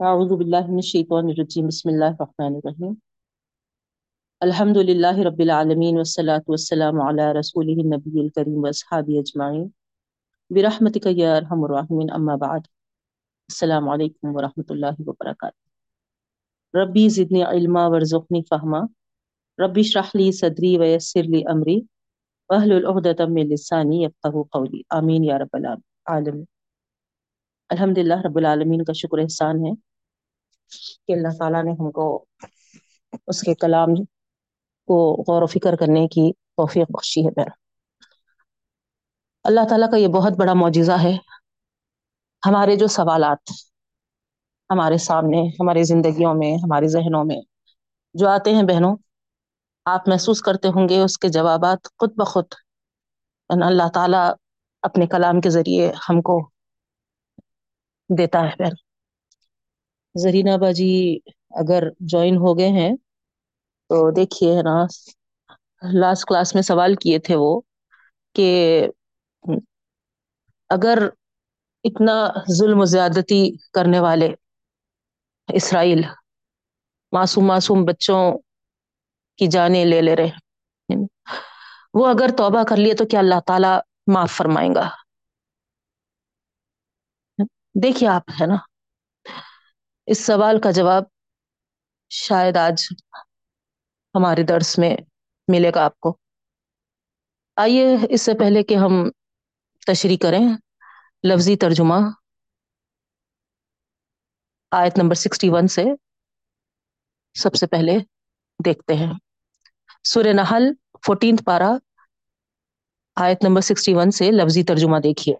اعوذ باللہ من الشیطان الرجیم بسم اللہ الرحمن الرحیم الحمد للہ رب العالمین والصلاة والسلام علی رسولہ النبی الکریم واصحابہ اجمعین برحمتک یا ارحم الراحمین اما بعد، السلام علیکم ورحمۃ اللہ وبرکاتہ ربی زدنی علما ورزقنی فہما ربی اشرح لی صدری ویسر لی امری واحلل عقدۃ من لسانی یفقهوا قولی آمین یا رب العالمین الحمد للہ رب العالمین کا شکر احسان ہے کہ اللہ تعالیٰ نے ہم کو اس کے کلام کو غور و فکر کرنے کی توفیق بخشی ہے میرا اللہ تعالیٰ کا یہ بہت بڑا معجزہ ہے۔ ہمارے جو سوالات ہمارے سامنے، ہماری زندگیوں میں ہمارے ذہنوں میں جو آتے ہیں بہنوں، آپ محسوس کرتے ہوں گے اس کے جوابات خود بخود۔ اللہ تعالیٰ اپنے کلام کے ذریعے ہم کو دیتا ہے۔ پھر زرینہ باجی اگر جوائن ہو گئے ہیں تو دیکھیے ہے نا لاسٹ کلاس میں سوال کیے تھے وہ کہ اگر اتنا ظلم و زیادتی کرنے والے اسرائیل معصوم معصوم بچوں کی جانیں لے لے رہے وہ اگر توبہ کر لیے تو کیا اللہ تعالی معاف فرمائیں گا؟ دیکھیے آپ، ہے نا؟ اس سوال کا جواب شاید آج ہمارے درس میں ملے گا آپ کو۔ آئیے اس سے پہلے کہ ہم تشریح کریں۔ لفظی ترجمہ۔ آیت نمبر سکسٹی ون سے سب سے پہلے دیکھتے ہیں۔ سورہ نحل فورٹینتھ پارا آیت نمبر سکسٹی ون سے لفظی ترجمہ دیکھیے۔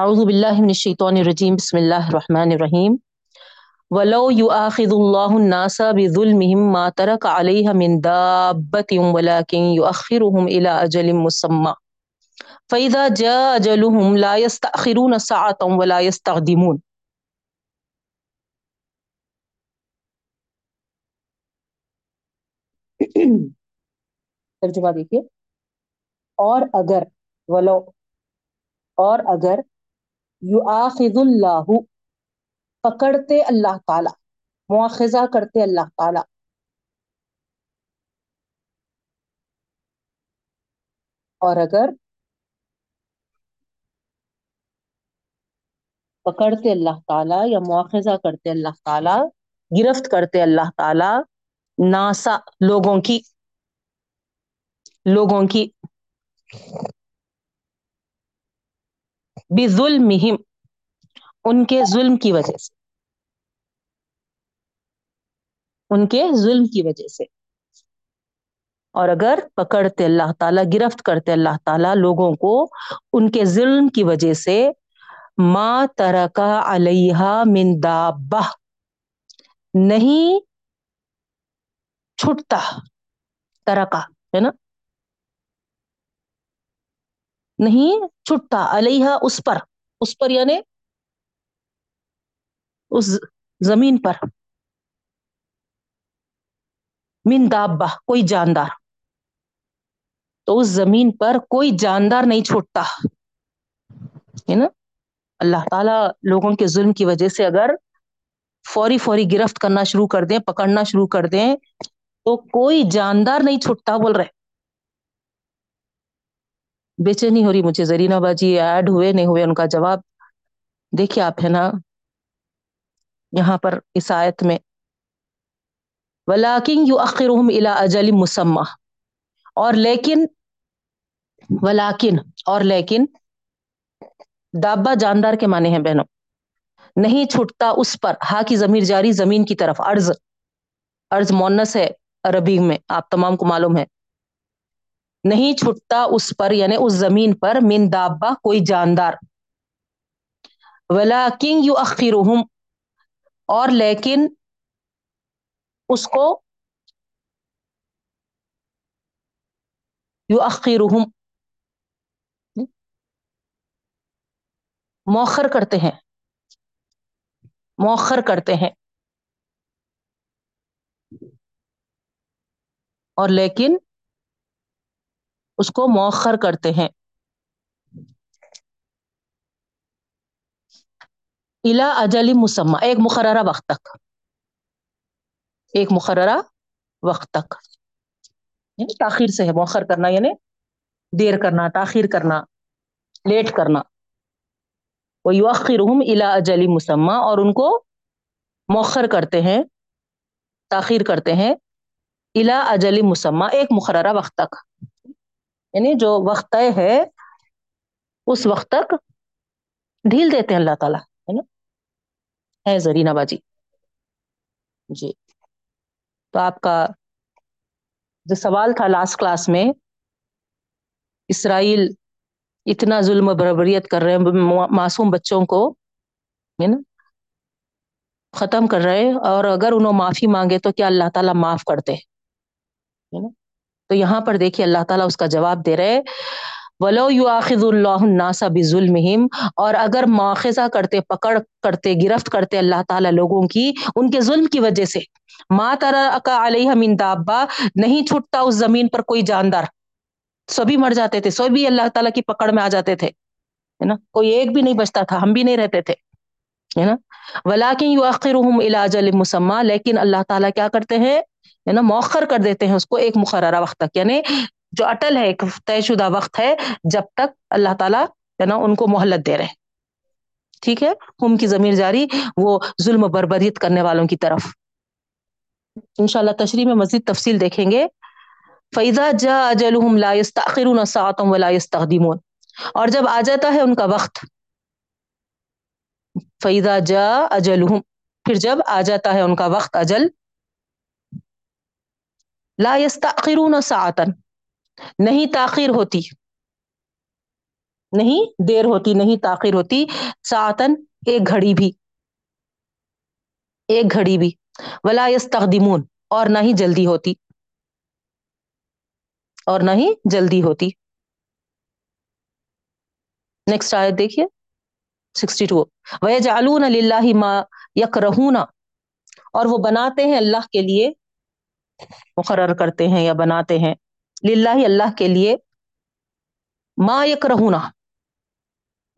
اعوذ باللہ من الشیطان الرجیم، بسم اللہ الرحمن الرحیم. ولو يؤاخذ الله الناس بظلمهم ما ترك عليها من دابة ولكن يؤخرهم إلى أجل مسمى. فإذا جاء أجلهم لا يستأخرون ساعة ولا يستقدمون ترجمہ دیکھیے. اور اگر، ولو، اور اگر یؤاخذ اللہ، پکڑتے اللہ تعالی مواخذہ کرتے اللہ تعالی۔ اور اگر پکڑتے اللہ تعالی یا مواخذہ کرتے اللہ تعالی، گرفت کرتے اللہ تعالی، ناسا، لوگوں کی لوگوں کی۔ بظلمہم، ان کے ظلم کی وجہ سے۔ ان کے ظلم کی وجہ سے۔ اور اگر پکڑتے اللہ تعالیٰ، گرفت کرتے اللہ تعالیٰ لوگوں کو، ان کے ظلم کی وجہ سے، ما ترکا علیہ من دابہ۔ نہیں چھٹتا ترکا ہے نا؟ نہیں چھٹتا علیہ اس پر اس پر یعنی اس زمین پر۔ من دابہ، کوئی جاندار۔ تو اس زمین پر کوئی جاندار نہیں چھوٹتا ہے نا؟ اللہ تعالی لوگوں کے ظلم کی وجہ سے اگر فوری فوری گرفت کرنا شروع کر دیں، پکڑنا شروع کر دیں، تو کوئی جاندار نہیں چھوٹتا بول رہے۔ بے چینی ہو رہی مجھے، زرینہ باجی ایڈ ہوئے، نہیں ہوئے، ان کا جواب۔ دیکھیے آپ ہے نا، یہاں پر اس آیت میں ولاکن یو اخرحم الا اجل مسمہ اور لیکن ولاکن اور لیکن، دابا جاندار کے معنی ہیں بہنوں۔ نہیں چھٹتا اس پر، ہا کی ضمیر جاری زمین کی طرف۔ ارض ارض مونس ہے عربی میں، آپ تمام کو معلوم ہے۔ نہیں چھٹتا اس پر یعنی اس زمین پر، من دابا کوئی جاندار۔ ولاکن یو اخرحم اور لیکن اس کو یو اخرحم موخر کرتے ہیں۔ موخر کرتے ہیں۔ اور لیکن اس کو موخر کرتے ہیں۔ الا اجل مسمہ، ایک مقررہ وقت تک۔ ایک مقررہ وقت تک۔ یعنی تاخیر سے ہے، مؤخر کرنا یعنی دیر کرنا، تاخیر کرنا، لیٹ کرنا۔ وہ یوخرہم الا اجل مسمہ اور ان کو مؤخر کرتے ہیں، تاخیر کرتے ہیں۔ الا اجل مسمہ ایک مقررہ وقت تک۔ یعنی جو وقت طے ہے، اس وقت تک ڈھیل دیتے ہیں اللہ تعالیٰ، ہے نا؟ ہے زرینہ باجی۔ جی۔ تو آپ کا جو سوال تھا لاسٹ کلاس میں، اسرائیل اتنا ظلم و بربریت کر رہے ہیں معصوم بچوں کو، ہے نا؟ ختم کر رہے اور اگر انہوں معافی مانگے تو کیا اللہ تعالیٰ معاف کرتے ہے نا؟ تو یہاں پر دیکھیے اللہ تعالیٰ اس کا جواب دے رہے ولو یو آخذ اللہ الناس بظلمہم اور اگر مواخذہ کرتے، پکڑ کرتے، گرفت کرتے اللہ تعالیٰ لوگوں کی ان کے ظلم کی وجہ سے، ما ترا علیہ من دابا نہیں چھٹتا اس زمین پر کوئی جاندار۔ سبھی مر جاتے تھے، سبھی اللہ تعالیٰ کی پکڑ میں آ جاتے تھے، ہے نا؟ کوئی ایک بھی نہیں بچتا تھا، ہم بھی نہیں رہتے تھے، ہے نا؟ ولاکن یؤخرهم الى اجل لیکن اللہ تعالیٰ کیا کرتے ہیں؟ ہے نا مؤخر کر دیتے ہیں اس کو ایک مقررہ وقت تک۔ یعنی جو اٹل ہے، ایک طے شدہ وقت ہے جب تک اللہ تعالیٰ، ہے نا، ان کو مہلت دے رہے ٹھیک ہے؟ ہم کی ضمیر جاری، وہ ظلم بربریت کرنے والوں کی طرف۔ انشاءاللہ تشریح میں مزید تفصیل دیکھیں گے۔ فیضا جا اجلہم لا یستاخرون ساعتا ولا یستقدمون اور جب آ جاتا ہے ان کا وقت فیضا جا اجلہم پھر جب آ جاتا ہے ان کا وقت، اجل لا یستاخرون ساعتا. نہیں تاخیر ہوتی. نہیں دیر ہوتی، نہیں تاخیر ہوتی ساعتن ایک گھڑی بھی. ایک گھڑی بھی. ولا یستخدمون، اور نہ ہی جلدی ہوتی. اور نہ ہی جلدی ہوتی. نیکسٹ آیت دیکھیے. سکسٹی ٹو وَيَجْعَلُونَ لِلَّهِ مَا يَكْرَهُونَ. اور وہ بناتے ہیں اللہ کے لیے مقرر کرتے ہیں یا بناتے ہیں۔ للہ اللہ کے لیے ما یکرہونا،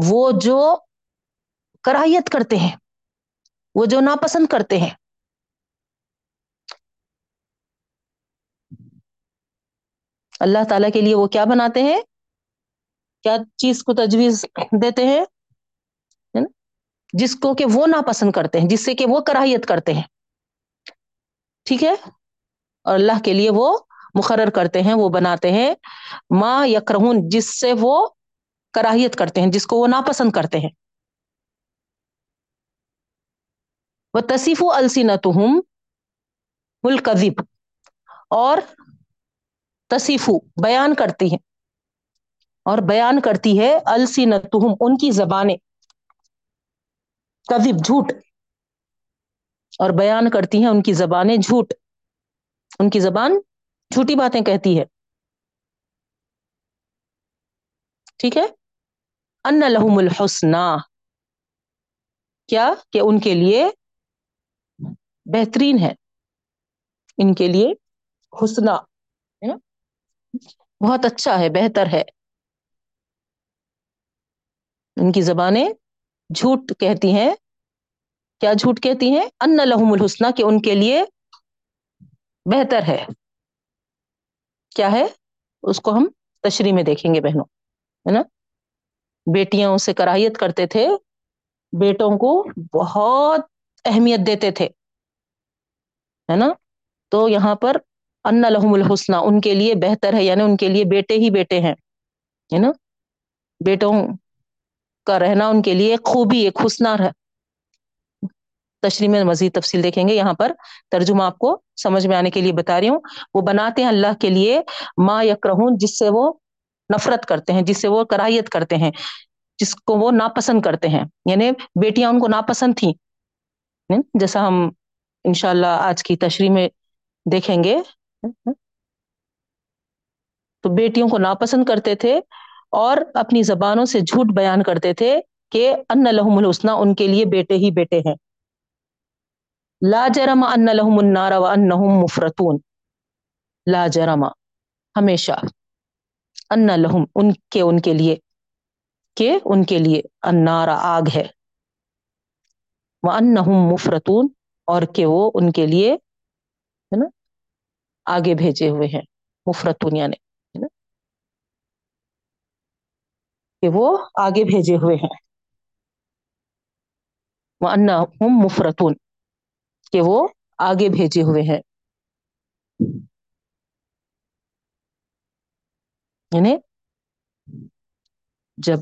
وہ جو کراہیت کرتے ہیں، وہ جو ناپسند کرتے ہیں۔ اللہ تعالیٰ کے لیے وہ کیا بناتے ہیں؟ کیا چیز کو تجویز دیتے ہیں؟ جس کو کہ وہ ناپسند کرتے ہیں، جس سے کہ وہ کراہیت کرتے ہیں۔ ٹھیک ہے؟ اور اللہ کے لیے وہ مقرر کرتے ہیں، وہ بناتے ہیں۔ ماں یکرہون، جس سے وہ کراہیت کرتے ہیں، جس کو وہ ناپسند کرتے ہیں۔ وہ تصیف و السینتہم الکذب اور تصیفو بیان کرتی ہے اور بیان کرتی ہے السینتہم ان کی زبانیں۔ کذب، جھوٹ۔ اور بیان کرتی ہیں ان کی زبانیں، جھوٹ۔ ان کی زبان جھوٹی باتیں کہتی ہے۔ ٹھیک ہے؟ ان لہم الحسنہ، کیا کہ ان کے لیے بہترین ہے۔ ان کے لیے حسنہ بہت اچھا ہے، بہتر ہے۔ ان کی زبانیں جھوٹ کہتی ہیں۔ کیا جھوٹ کہتی ہیں؟ ان لہم الحسنہ کہ ان کے لیے بہتر ہے۔ کیا ہے؟ اس کو ہم تشریح میں دیکھیں گے بہنوں، ہے نا؟ بیٹیاں اسے کراہیت کرتے تھے، بیٹوں کو بہت اہمیت دیتے تھے، ہے نا؟ تو یہاں پر ان لہم الحسنہ، ان کے لیے بہتر ہے یعنی ان کے لیے بیٹے ہی بیٹے ہیں، ہے نا؟ بیٹوں کا رہنا ان کے لیے خوبی، ایک حسنہ ہے۔ تشریح میں مزید تفصیل دیکھیں گے۔ یہاں پر ترجمہ آپ کو سمجھ میں آنے کے لیے بتا رہی ہوں۔ وہ بناتے ہیں اللہ کے لیے ماں یکرہون، جس سے وہ نفرت کرتے ہیں، جس سے وہ کراہیت کرتے ہیں، جس کو وہ ناپسند کرتے ہیں۔ یعنی بیٹیاں ان کو ناپسند تھیں۔ جیسا ہم انشاءاللہ آج کی تشریح میں دیکھیں گے۔ تو بیٹیوں کو ناپسند کرتے تھے اور اپنی زبانوں سے جھوٹ بیان کرتے تھے کہ ان لہم الحسنہ، ان کے لیے بیٹے ہی بیٹے ہیں۔ لا جرم ان لہم النار وانہم مفرتون لا جرم. ہمیشہ. ان لہم ان کے ان کے لیے. کہ ان کے لیے. النار آگ ہے. وہ ان مفرتون اور کہ وہ ان کے لیے، ہے نا، آگے بھیجے ہوئے ہیں. مفرتون یعنی کہ وہ آگے بھیجے ہوئے ہیں. وہ ان مفرتون کہ وہ آگے بھیجے ہوئے ہیں۔ یعنی جب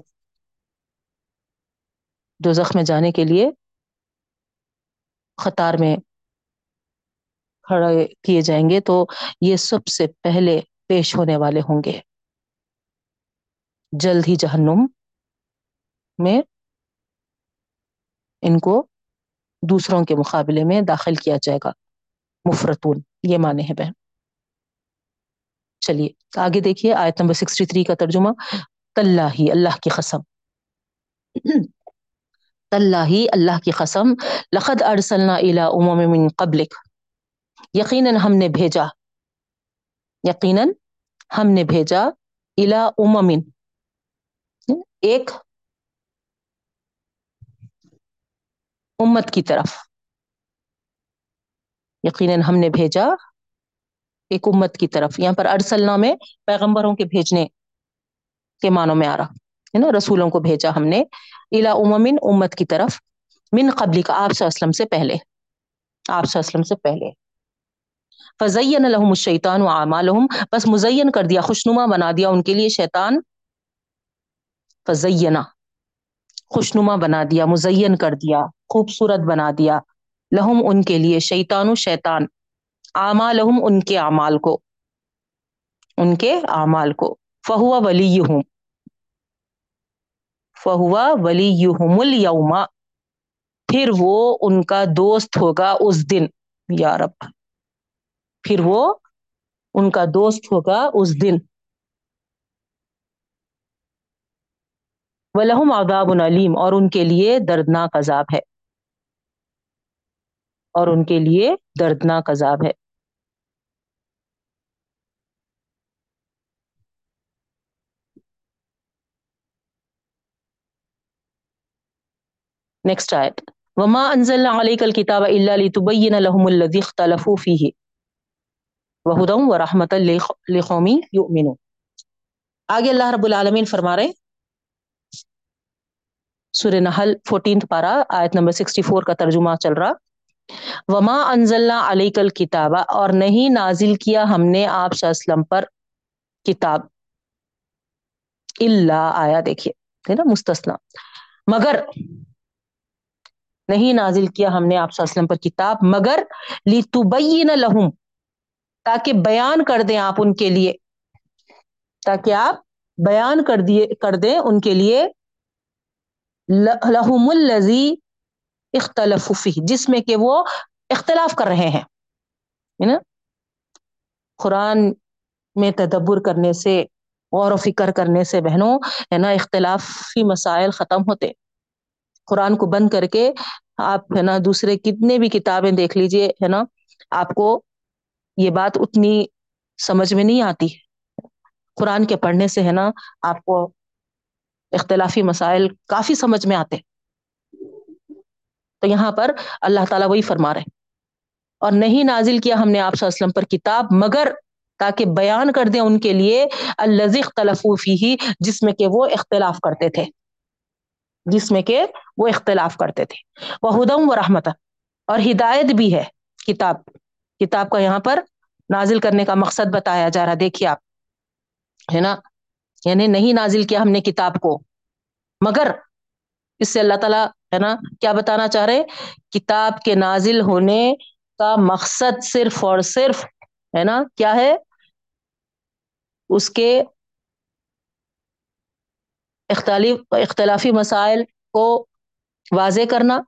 دو میں جانے کے لیے قطار میں کھڑے کیے جائیں گے تو یہ سب سے پہلے پیش ہونے والے ہوں گے۔ جلد ہی جہنم میں ان کو دوسروں کے مقابلے میں داخل کیا جائے گا۔ مفرتون یہ مانے ہیں بہن۔ چلیے، آگے دیکھیے، آیت نمبر سکسٹی تھری کا ترجمہ۔ تلّہ اللہ کی قسم۔ تلّہ اللہ کی قسم۔ لقد ارسلنا الى امم من قبلک یقیناً ہم نے بھیجا۔ یقیناً ہم نے بھیجا۔ الا امم ایک امت کی طرف۔ یقیناً ہم نے بھیجا ایک امت کی طرف۔ یہاں پر ارسلنا میں پیغمبروں کے بھیجنے کے معنوں میں آ رہا۔ ہے نا؟ رسولوں کو بھیجا ہم نے۔ الا اممن امت کی طرف۔ من قبلی کا، آپ وسلم سے پہلے۔ آپ وسلم سے پہلے۔ فزین الحم الشیطان و اعمالہم بس مزین کر دیا، خوشنما بنا دیا ان کے لیے شیطان۔ فزینہ خوشنما بنا دیا، مزین کر دیا۔ خوبصورت بنا دیا۔ لہم ان کے لیے شیطان و شیطان۔ اعمالہم ان کے اعمال کو۔ ان کے اعمال کو۔ فہوا ولی ہوں فہوا ولی اليوم پھر وہ ان کا دوست ہوگا اس دن۔ یا رب۔ پھر وہ ان کا دوست ہوگا اس دن۔ وَلَهُمْ عَذَابٌ علیم اور ان کے لیے دردناک عذاب ہے۔ اور ان کے لیے دردناک عذاب ہے۔ نیکسٹ آیت۔ وما انزلنا عليك الكتاب الا لتبين لهم الذي اختلفوا فيه وهدى ورحمة لقوم يؤمنون۔ آگے اللہ رب العالمین فرما رہے سورہ نحل 14 پارا آیت نمبر 64 کا ترجمہ چل رہا۔ وما انزلنا علیک الکتاب اور نہیں نازل کیا ہم نے آپ صلی اللہ علیہ وسلم پر کتاب۔ اللہ آیا دیکھیے، ہے نا مستثنا مگر نہیں نازل کیا ہم نے آپ وسلم پر کتاب، مگر لہم تاکہ بیان کر دیں آپ ان کے لیے۔ تاکہ آپ بیان کر دیے، کر دیں ان کے لیے۔ لہم الزی اختلف جس میں کہ وہ اختلاف کر رہے ہیں نا؟ قرآن میں تدبر کرنے سے، غور و فکر کرنے سے بہنوں، ہے نا، اختلافی مسائل ختم ہوتے قرآن کو بند کر کے آپ، ہے نا، دوسرے کتنے بھی کتابیں دیکھ لیجیے، ہے نا، آپ کو یہ بات اتنی سمجھ میں نہیں آتی۔ قرآن کے پڑھنے سے، ہے نا، آپ کو اختلافی مسائل کافی سمجھ میں آتے۔ تو یہاں پر اللہ تعالیٰ وہی فرما رہے اور نہیں نازل کیا ہم نے آپ صلی اللہ علیہ وسلم پر کتاب، مگر تاکہ بیان کر دیں ان کے لیے الزق تلفوفی ہی جس میں کہ وہ اختلاف کرتے تھے۔ جس میں کہ وہ اختلاف کرتے تھے۔ وہ ہدم و رحمت اور ہدایت بھی ہے کتاب۔ کتاب کا یہاں پر نازل کرنے کا مقصد بتایا جا رہا دیکھیے آپ، ہے نا؟ یعنی نہیں نازل کیا ہم نے کتاب کو، مگر اس سے اللہ تعالیٰ ہے نا؟ کیا بتانا چاہ رہے؟ کتاب کے نازل ہونے کا مقصد صرف اور صرف ہے نا؟ کیا ہے؟ اس کے اختلافی مسائل کو واضح کرنا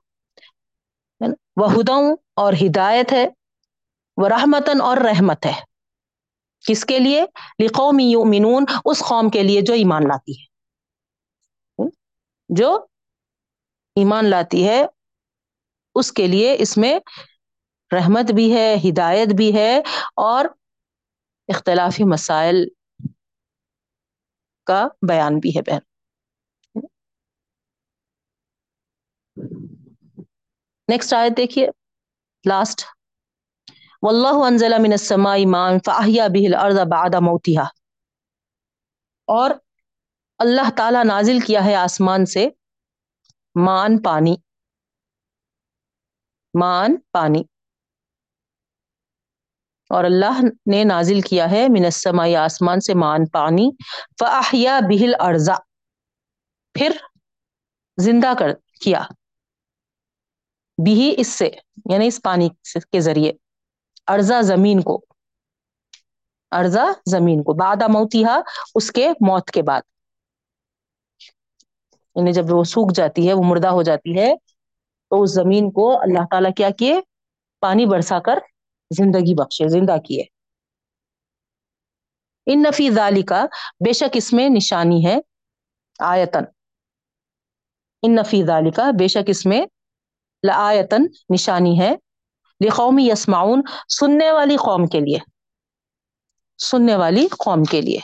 وہ ہدم اور ہدایت ہے، وہ رحمتن اور رحمت ہے۔ کس کے لیے؟ لقوم یؤمنون، اس قوم کے لیے جو ایمان لاتی ہے۔ جو ایمان لاتی ہے، اس کے لیے اس میں رحمت بھی ہے، ہدایت بھی ہے اور اختلافی مسائل کا بیان بھی ہے بہن۔ نیکسٹ آیت دیکھیے۔ لاسٹ واللہ انزل من السماء ماء فاحیا به الارض بعد موتها۔ اور اللہ تعالی نازل کیا ہے آسمان سے۔ مان پانی۔ مان پانی۔ اور اللہ نے نازل کیا ہے، من السماء، آسمان سے مان پانی۔ فاحیا به الارض پھر زندہ کر کیا۔ بھی اس سے یعنی اس پانی کے ذریعے۔ ارزا زمین کو۔ ارزا زمین کو۔ بادہ موتیہا اس کے موت کے بعد۔ یعنی جب وہ سوکھ جاتی ہے، وہ مردہ ہو جاتی ہے، تو اس زمین کو اللہ تعالیٰ کیا کیے؟ پانی برسا کر زندگی بخشے، زندہ کیے۔ ان نفی ذالی کا بے شک اس میں نشانی ہے آیتن ان نفی ذالی کا بے شک اس میں لآیتن نشانی ہے۔ لقومی یسمعون، سننے والی قوم کے لیے۔ سننے والی قوم کے لیے۔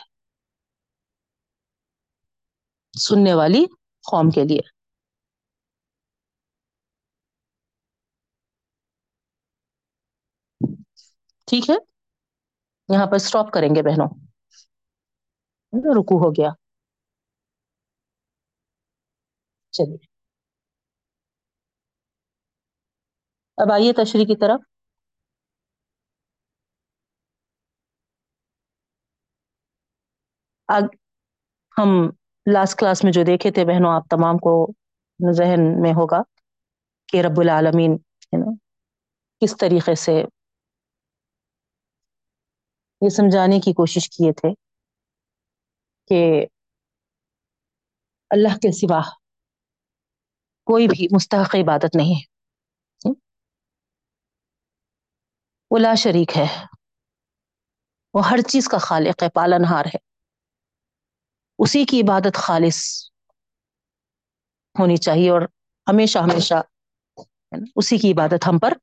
سننے والی قوم کے لیے۔ ٹھیک ہے؟ یہاں پر اسٹاپ کریں گے بہنوں۔ رکو ہو گیا۔ چلیے۔ اب آئیے تشریح کی طرف۔ ہم لاسٹ کلاس میں جو دیکھے تھے بہنوں آپ تمام کو ذہن میں ہوگا کہ رب العالمین ہے نا کس طریقے سے یہ سمجھانے کی کوشش کیے تھے کہ اللہ کے سوا کوئی بھی مستحق عبادت نہیں وہ لا شریک ہے. وہ ہر چیز کا خالق ہے پالن ہار ہے. اسی کی عبادت خالص ہونی چاہیے اور ہمیشہ ہمیشہ اسی کی عبادت ہم پر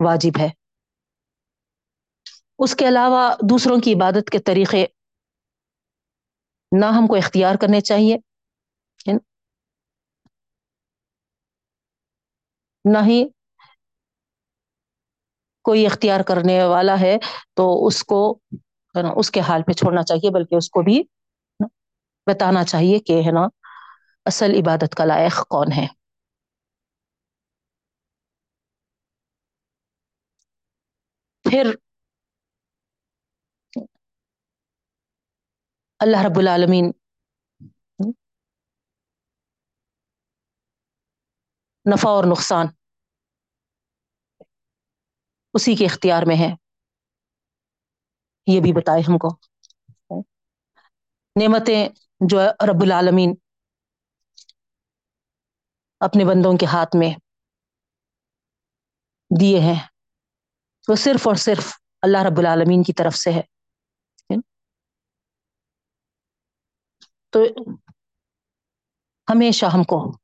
واجب ہے۔ اس کے علاوہ دوسروں کی عبادت کے طریقے نہ ہم کو اختیار کرنے چاہیے نہ ہی کوئی اختیار کرنے والا ہے تو اس کو اس کے حال پہ چھوڑنا چاہیے، بلکہ اس کو بھی بتانا چاہیے کہ ہے نا، اصل عبادت کا لائق کون ہے؟ پھر اللہ رب العالمین نفع اور نقصان اسی کے اختیار میں ہے۔ یہ بھی بتائے ہم کو۔ نعمتیں جو رب العالمین اپنے بندوں کے ہاتھ میں دیے ہیں۔ وہ صرف اور صرف اللہ رب العالمین کی طرف سے ہے۔ تو ہمیشہ ہم کو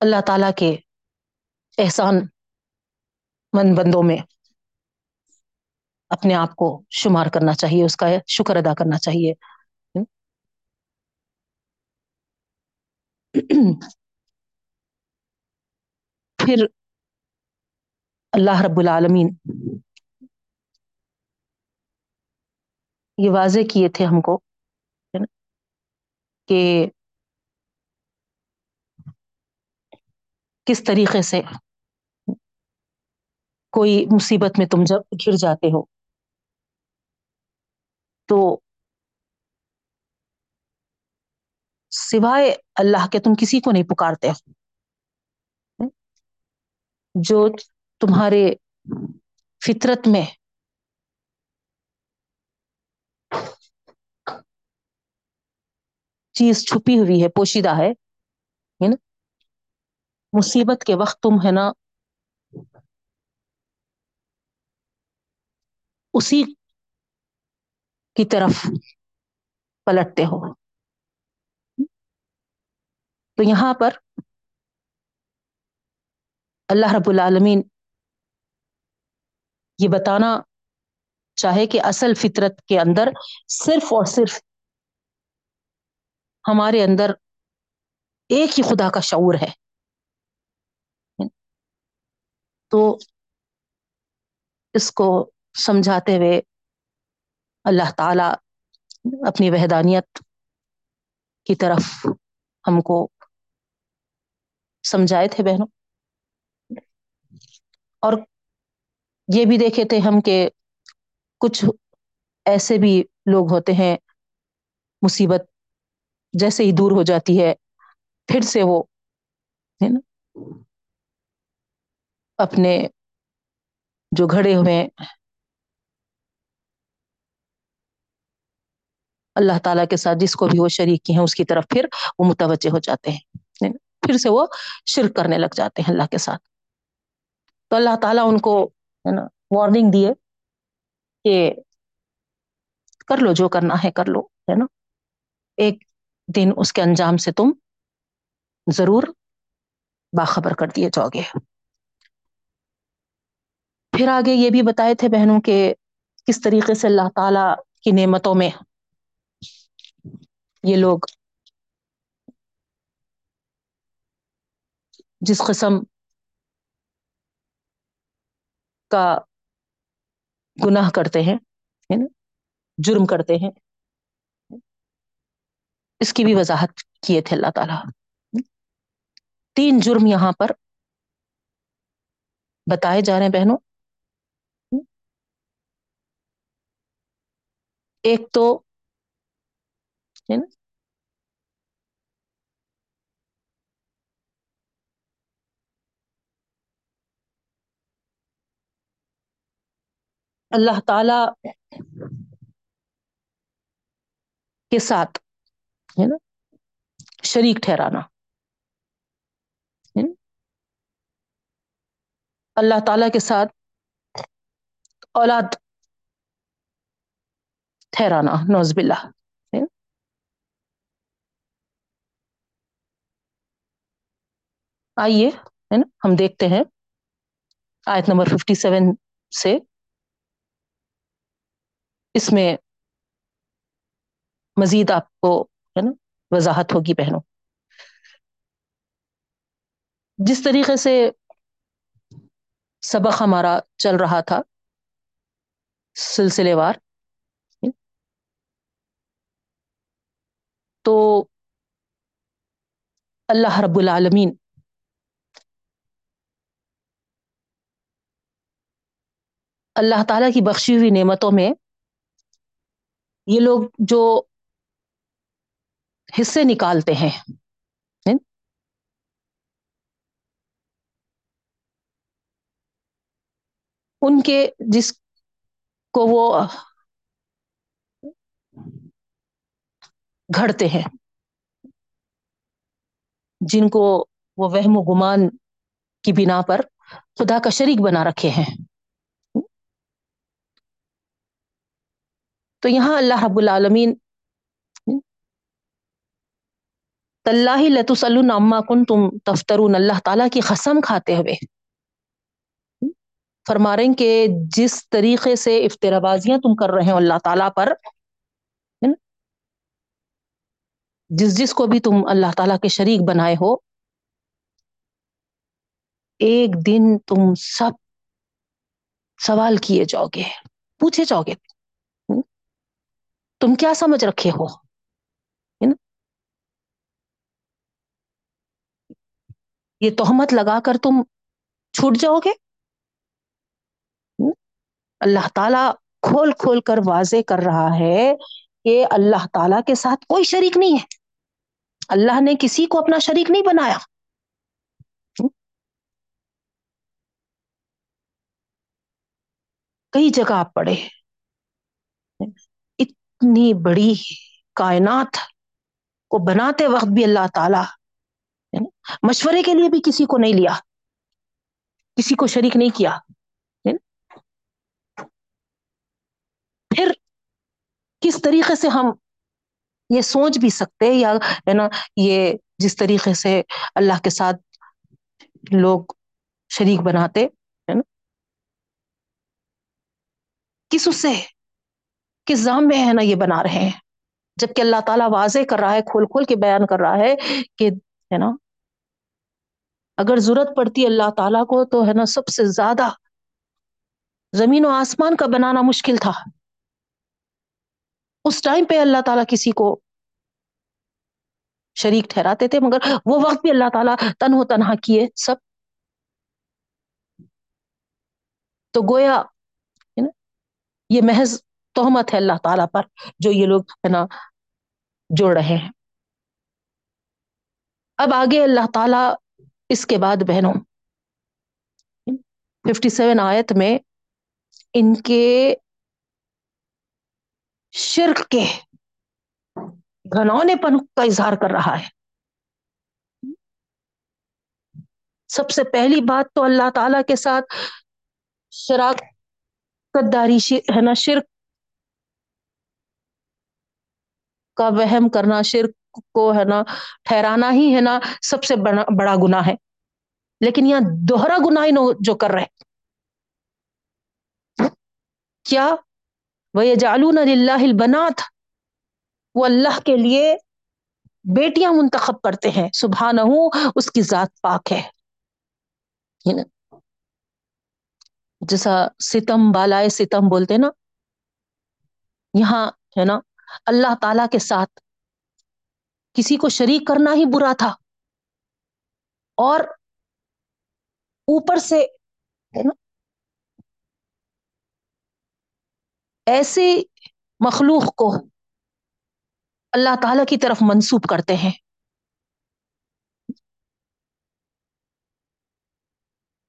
اللہ تعالی کے احسان مند بندوں میں اپنے آپ کو شمار کرنا چاہیے، اس کا شکر ادا کرنا چاہیے۔ پھر اللہ رب العالمین یہ واضح کیے تھے ہم کو کہ کس طریقے سے کوئی مصیبت میں تم جب گر جاتے ہو۔ تو سوائے اللہ کے تم کسی کو نہیں پکارتے ہو۔ جو تمہارے فطرت میں چیز چھپی ہوئی ہے، پوشیدہ ہے نا؟ مصیبت کے وقت تم، ہے نا، اسی کی طرف پلٹتے ہو۔ تو یہاں پر اللہ رب العالمین یہ بتانا چاہے کہ اصل فطرت کے اندر صرف اور صرف ہمارے اندر ایک ہی خدا کا شعور ہے۔ تو اس کو سمجھاتے ہوئے اللہ تعالی اپنی وحدانیت کی طرف ہم کو سمجھائے تھے بہنوں۔ اور یہ بھی دیکھے تھے ہم کہ کچھ ایسے بھی لوگ ہوتے ہیں، مصیبت جیسے ہی دور ہو جاتی ہے، پھر سے وہ، ہے نا، اپنے جو گھڑے ہوئے اللہ تعالیٰ کے ساتھ جس کو بھی وہ شریک کی ہیں، اس کی طرف پھر وہ متوجہ ہو جاتے ہیں۔ یعنی پھر سے وہ شرک کرنے لگ جاتے ہیں اللہ کے ساتھ۔ تو اللہ تعالیٰ ان کو، ہے نا وارننگ دیے کہ کر لو جو کرنا ہے کر لو، ہے نا۔ ایک دن اس کے انجام سے تم ضرور باخبر کر دیے جاؤ گے۔ پھر آگے یہ بھی بتائے تھے بہنوں کے کس طریقے سے اللہ تعالی کی نعمتوں میں یہ لوگ جس قسم کا گناہ کرتے ہیں جرم کرتے ہیں۔ اس کی بھی وضاحت کیے تھے اللہ تعالی۔ تین جرم یہاں پر بتائے جا رہے ہیں بہنوں۔ ایک تو اللہ تعالی کے ساتھ ہے نا شریک ٹھہرانا اللہ تعالی کے ساتھ اولاد ٹھہرانا نوزب اللہ آئیے، ہے نا؟ ہم دیکھتے ہیں۔ آیت نمبر ففٹی سیون سے اس میں مزید آپ کو، ہے نا، وضاحت ہوگی بہنوں۔ جس طریقے سے سبق ہمارا چل رہا تھا، سلسلے وار، تو اللہ رب العالمین اللہ تعالی کی بخشی ہوئی نعمتوں میں یہ لوگ جو حصے نکالتے ہیں۔ ان کے جس کو وہ گھڑتے ہیں، جن کو وہ وہم و گمان کی بنا پر خدا کا شریک بنا رکھے ہیں۔ تو یہاں اللہ رب العالمین اللہ لتسلن عما کن تم تفترون، اللہ تعالیٰ کی قسم کھاتے ہوئے فرما رہے ہیں کہ جس طریقے سے افطرا بازیاں تم کر رہے ہو اللہ تعالیٰ پر، جس جس کو بھی تم اللہ تعالیٰ کے شریک بنائے ہو، ایک دن تم سب سوال کیے جاؤ گے، پوچھے جاؤ گے۔ تم کیا سمجھ رکھے ہو؟ یہ تہمت لگا کر تم چھوٹ جاؤ گے؟ اللہ تعالی کھول کھول کر واضح کر رہا ہے کہ اللہ تعالی کے ساتھ کوئی شریک نہیں ہے۔ اللہ نے کسی کو اپنا شریک نہیں بنایا۔ کئی جگہ آپ پڑھے اتنی بڑی کائنات کو بناتے وقت بھی اللہ تعالی مشورے کے لیے بھی کسی کو نہیں لیا، کسی کو شریک نہیں کیا پھر کس طریقے سے ہم یہ سوچ بھی سکتے یا ہے نا، یہ جس طریقے سے اللہ کے ساتھ لوگ شریک بناتے، ہے نا۔ کس اس سے کس زام میں ہے نا یہ بنا رہے ہیں۔ جبکہ اللہ تعالیٰ واضح کر رہا ہے، کھول کھول کے بیان کر رہا ہے کہ، ہے نا، اگر ضرورت پڑتی اللہ تعالیٰ کو تو، ہے نا، سب سے زیادہ زمین و آسمان کا بنانا مشکل تھا۔ اس ٹائم پہ اللہ تعالیٰ کسی کو شریک ٹھہراتے تھے، مگر وہ وقت بھی اللہ تعالیٰ تن و تنہا کیے سب۔ تو گویا یہ محض تہمت ہے اللہ تعالیٰ پر جو یہ لوگ ہے نا جوڑ رہے ہیں۔ اب آگے اللہ تعالیٰ اس کے بعد بہنوں ففٹی سیون آیت میں ان کے شرک کے گھنونے پن کا اظہار کر رہا ہے۔ سب سے پہلی بات تو اللہ تعالی کے ساتھ شراکت داری، ہے نا، شرک کا وہم کرنا، شرک کو ہے نا، ٹھہرانا ہی ہے نا سب سے بڑا گنا ہے۔ لیکن یہاں دوہرا گنا جو کر رہے کیا؟ وہ جالون اللہ البنات۔ وہ اللہ کے لیے بیٹیاں منتخب کرتے ہیں۔ سبحان اس کی ذات پاک ہے۔ جیسا ستم بالائے ستم بولتے نا۔ یہاں ہے نا اللہ تعالی کے ساتھ کسی کو شریک کرنا ہی برا تھا۔ اور اوپر سے ہے نا ایسی مخلوق کو اللہ تعالی کی طرف منسوب کرتے ہیں۔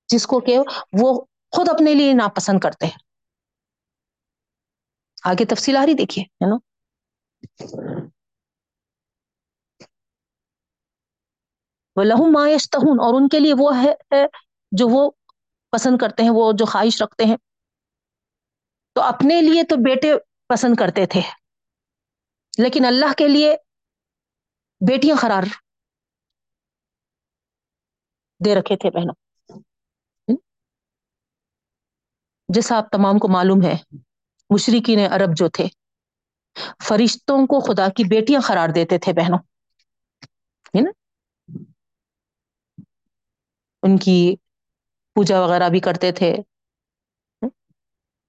جس کو کہ وہ خود اپنے لیے ناپسند کرتے ہیں۔ آگے تفصیل آ رہی دیکھیے، ہے نا؟ وہ لہو مایشتہون اور ان کے لیے وہ ہے جو وہ پسند کرتے ہیں، وہ جو خواہش رکھتے ہیں۔ تو اپنے لیے تو بیٹے پسند کرتے تھے، لیکن اللہ کے لیے بیٹیاں قرار دے رکھے تھے بہنوں۔ جیسا آپ تمام کو معلوم ہے، مشرقین عرب جو تھے فرشتوں کو خدا کی بیٹیاں قرار دیتے تھے بہنوں۔ ہے نا؟ ان کی پوجا وغیرہ بھی کرتے تھے۔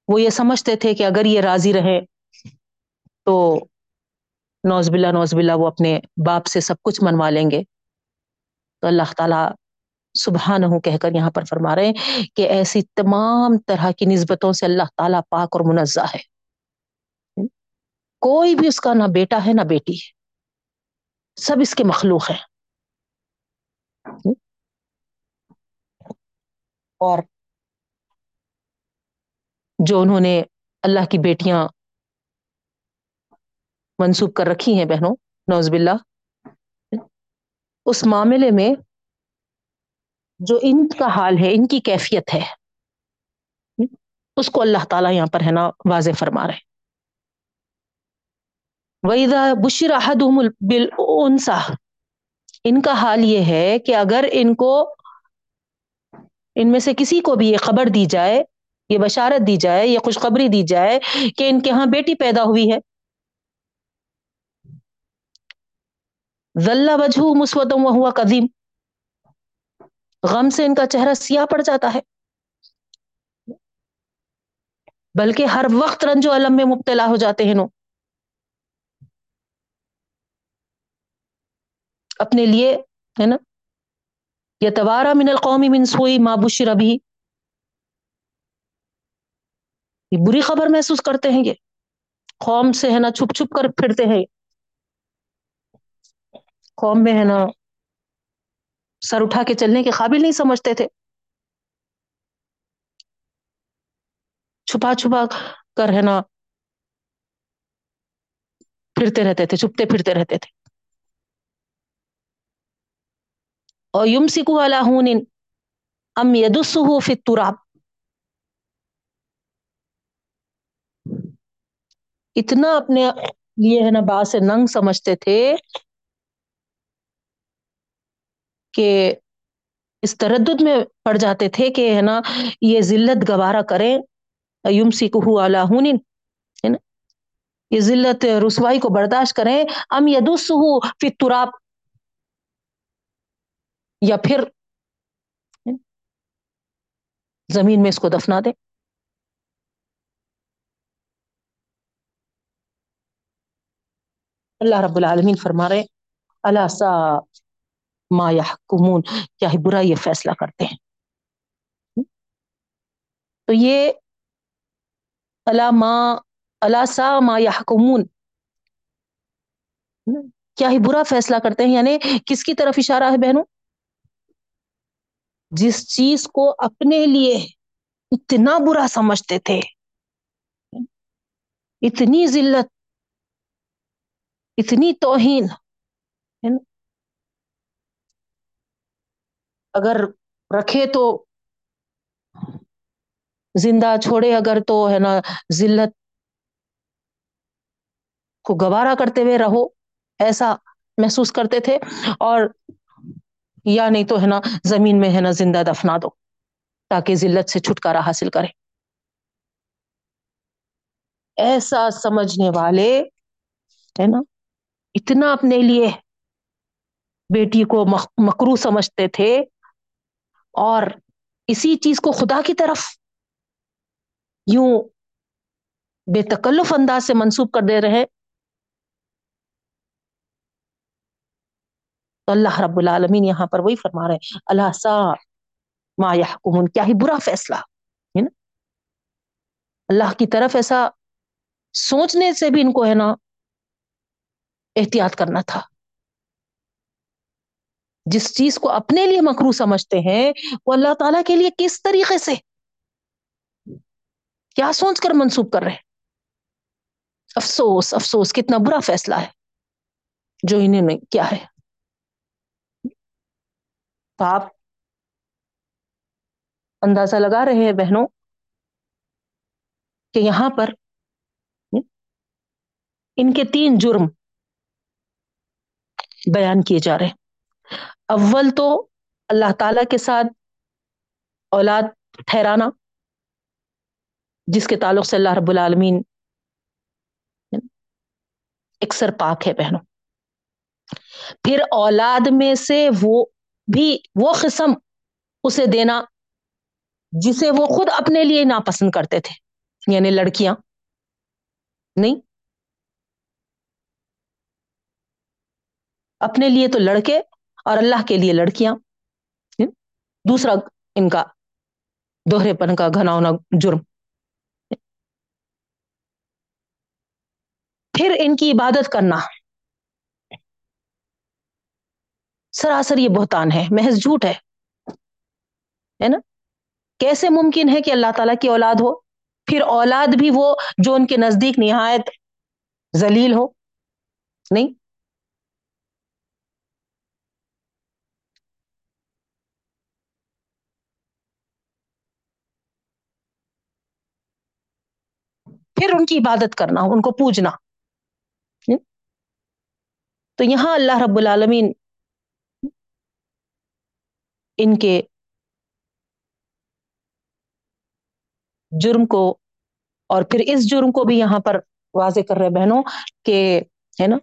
وہ یہ سمجھتے تھے کہ اگر یہ راضی رہے تو نوز بلا نوز بلا وہ اپنے باپ سے سب کچھ منوا لیں گے۔ تو اللہ تعالیٰ سبحان ہو کہہ کر یہاں پر فرما رہے ہیں کہ ایسی تمام طرح کی نسبتوں سے اللہ تعالیٰ پاک اور منزہ ہے۔ کوئی بھی اس کا نہ بیٹا ہے نہ بیٹی ہے۔ سب اس کے مخلوق ہیں۔ اور جو انہوں نے اللہ کی بیٹیاں منسوخ کر رکھی ہیں بہنوں نوز باللہ۔ اس معاملے میں جو ان کا حال ہے، ان کی کیفیت ہے، اس کو اللہ تعالیٰ یہاں پر ہے نا، واضح فرما رہے ویدا بشر بل ان کا حال یہ ہے کہ اگر ان کو، ان میں سے کسی کو بھی یہ خبر دی جائے، یہ بشارت دی جائے، یہ خوشخبری دی جائے کہ ان کے ہاں بیٹی پیدا ہوئی ہے۔ ذلہ وجہ مسودم ہوا قدیم، غم سے ان کا چہرہ سیاہ پڑ جاتا ہے۔ بلکہ ہر وقت رنج و علم میں مبتلا ہو جاتے ہیں۔ نو اپنے لیے، ہے نا؟ یہ توارا من القومی منسوئی مابوشر ابھی یہ بری خبر محسوس کرتے ہیں یہ۔ قوم سے، ہے نا، چھپ چھپ کر پھرتے ہیں قوم میں، ہے نا، سر اٹھا کے چلنے کے قابل نہیں سمجھتے تھے۔ چھپا چھپا کر، ہے نا، پھرتے رہتے تھے، چھپتے پھرتے رہتے تھے۔ اور یم سکو اللہ ام یدس ہو فتراب اتنا اپنے لیے ہے نا با سے ننگ سمجھتے تھے کہ اس تردد میں پڑ جاتے تھے کہ ہے نا یہ ذلت گوارا کریں. یم سکھ ہے نا. یہ ذلت رسوائی کو برداشت کریں. ام یدس ہو فتراب یا پھر زمین میں اس کو دفنا دیں۔ اللہ رب العالمین فرما رہے اللہ سا ما یحکمون کیا ہی برا یہ فیصلہ کرتے ہیں۔ تو یہ اللہ ما اللہ سا ما یحکمون کیا ہی برا فیصلہ کرتے ہیں یعنی کس کی طرف اشارہ ہے بہنوں؟ جس چیز کو اپنے لیے اتنا برا سمجھتے تھے، اتنی ذلت، اتنی توہین اگر رکھے تو زندہ چھوڑے، اگر تو، ہے نا، ذلت کو گوارا کرتے ہوئے رہو، ایسا محسوس کرتے تھے۔ اور یا نہیں تو ہے نا زمین میں ہے نا زندہ دفنا دو تاکہ ذلت سے چھٹکارا حاصل کرے۔ ایسا سمجھنے والے ہے نا اتنا اپنے لیے بیٹی کو مکرو سمجھتے تھے اور اسی چیز کو خدا کی طرف یوں بے تکلف انداز سے منسوخ کر دے رہے۔ تو اللہ رب العالمین یہاں پر وہی فرما رہے اللہ سا ما یحکمون. کیا ہی برا فیصلہ، ہے نا؟ اللہ کی طرف ایسا سوچنے سے بھی ان کو ہے نا احتیاط کرنا تھا۔ جس چیز کو اپنے لیے مکرو سمجھتے ہیں، وہ اللہ تعالی کے لیے کس طریقے سے؟ کیا سوچ کر منسوخ کر رہے افسوس افسوس، کتنا برا فیصلہ ہے جو انہیں نے کیا ہے۔ تو آپ اندازہ لگا رہے ہیں بہنوں کہ یہاں پر ان کے تین جرم بیان کیے جا رہے ہیں۔ اول تو اللہ تعالی کے ساتھ اولاد ٹھہرانا، جس کے تعلق سے اللہ رب العالمین اکثر پاک ہے بہنوں۔ پھر اولاد میں سے وہ بھی وہ قسم اسے دینا جسے وہ خود اپنے لیے ناپسند کرتے تھے یعنی لڑکیاں۔ نہیں۔ اپنے لیے تو لڑکے اور اللہ کے لیے لڑکیاں۔ دوسرا ان کا دوہرے پن کا گھنا ہونا جرم۔ پھر ان کی عبادت کرنا۔ سراسر یہ بہتان ہے، محض جھوٹ ہے۔ نا؟ کیسے ممکن ہے کہ اللہ تعالیٰ کی اولاد ہو، پھر اولاد بھی وہ جو ان کے نزدیک نہایت ذلیل ہو؟ نہیں۔ پھر ان کی عبادت کرنا، ان کو پوجنا۔ تو یہاں اللہ رب العالمین ان کے جرم کو اور پھر اس جرم کو بھی یہاں پر واضح کر رہے بہنوں کہ ہے نا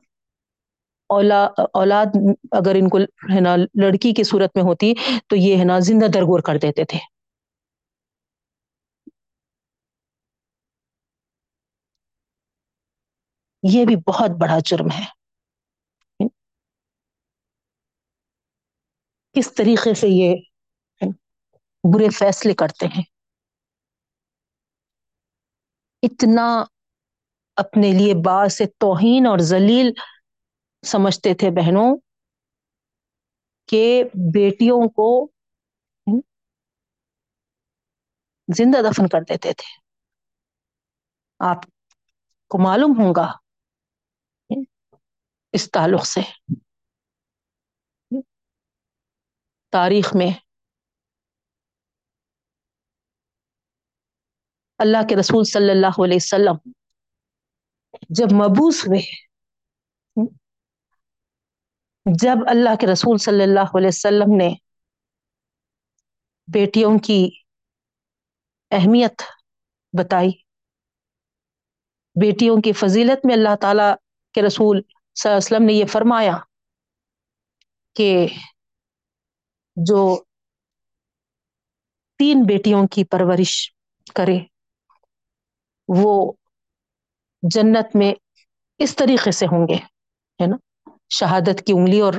اولاد اگر ان کو ہے نا لڑکی کی صورت میں ہوتی تو یہ ہے نا زندہ درگور کر دیتے تھے۔ یہ بھی بہت بڑا جرم ہے۔ کس طریقے سے یہ برے فیصلے کرتے ہیں؟ اتنا اپنے لیے باعث توہین اور ذلیل سمجھتے تھے بہنوں کہ بیٹیوں کو زندہ دفن کر دیتے تھے۔ آپ کو معلوم ہوگا اس تعلق سے۔ تاریخ میں۔ اللہ کے رسول صلی اللہ علیہ وسلم جب مبوس ہوئے، جب اللہ کے رسول صلی اللہ علیہ وسلم نے بیٹیوں کی اہمیت بتائی، بیٹیوں کی فضیلت میں اللہ تعالی کے رسول صلی اللہ علیہ وسلم نے یہ فرمایا کہ جو تین بیٹیوں کی پرورش کرے، وہ جنت میں اس طریقے سے ہوں گے، ہے نا؟ شہادت کی انگلی اور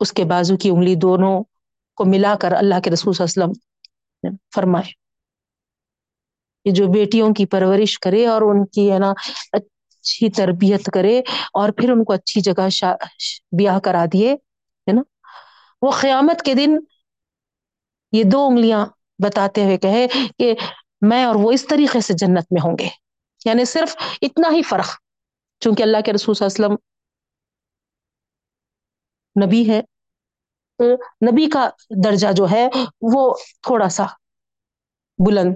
اس کے بازو کی انگلی دونوں کو ملا کر اللہ کے رسول صلی اللہ علیہ وسلم فرمائے کہ جو بیٹیوں کی پرورش کرے اور ان کی، ہے نا، اچھی تربیت کرے اور پھر ان کو اچھی جگہ بیاہ کرا دیے، ہے نا؟ وہ قیامت کے دن یہ دو انگلیاں بتاتے ہوئے کہے کہ میں اور وہ اس طریقے سے جنت میں ہوں گے۔ یعنی صرف اتنا ہی فرق، چونکہ اللہ کے رسول صلی اللہ علیہ وسلم نبی ہے نبی کا درجہ جو ہے وہ تھوڑا سا بلند۔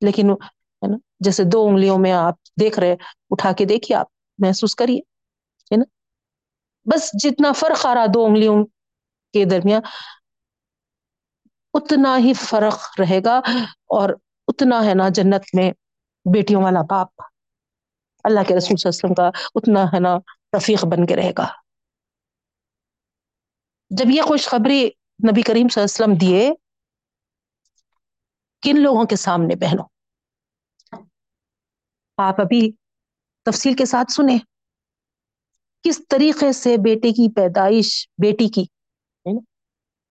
لیکن ہے نا، جیسے دو انگلیوں میں آپ دیکھ رہے، اٹھا کے دیکھیے آپ، محسوس کریے، ہے نا؟ بس جتنا فرق آ رہا دو انگلیوں کے درمیان، اتنا ہی فرق رہے گا اور اتنا ہے نا جنت میں بیٹیوں والا باپ۔ اللہ کے رسول صلی اللہ علیہ وسلم کا اتنا ہے نا رفیق بن کے رہے گا۔ جب یہ خوشخبری نبی کریم صلی اللہ علیہ وسلم دیے، کن لوگوں کے سامنے بہنوں؟ آپ ابھی تفصیل کے ساتھ سنیں۔ کس طریقے سے بیٹے کی پیدائش، بیٹی کی؟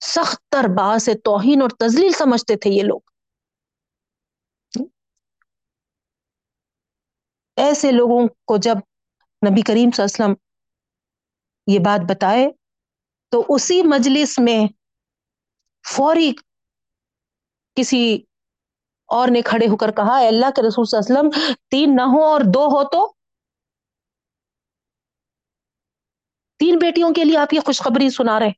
سخت تر باس توہین اور تزلیل سمجھتے تھے یہ لوگ۔ ایسے لوگوں کو جب نبی کریم صلی اللہ علیہ وسلم یہ بات بتائے تو اسی مجلس میں فوری کسی اور نے کھڑے ہو کر کہا اللہ کے رسول صلی اللہ علیہ وسلم، تین نہ ہو اور دو ہو تو تین بیٹیوں کے لیے آپ یہ خوشخبری سنا رہے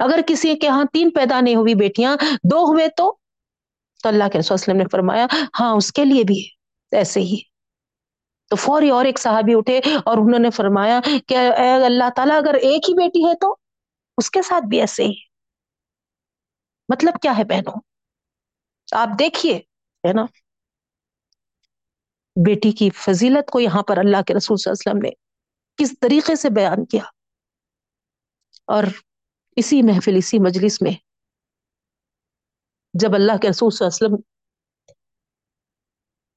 اگر کسی کے ہاں تین پیدا نہیں ہوئی بیٹیاں، دو ہوئے تو تو اللہ کے رسول وسلم نے فرمایا ہاں اس کے لیے بھی ایسے ہی۔ تو فوری اور ایک صحابی اٹھے اور انہوں نے فرمایا کہ اے اللہ تعالیٰ، اگر ایک ہی بیٹی ہے تو اس کے ساتھ بھی ایسے ہی۔ مطلب کیا ہے بہنوں؟ آپ دیکھیے، ہے نا؟ بیٹی کی فضیلت کو یہاں پر اللہ کے رسول صلی اللہ علیہ وسلم نے کس طریقے سے بیان کیا؟ اور اسی محفل، اسی مجلس میں جب اللہ کے رسول صلی اللہ علیہ وسلم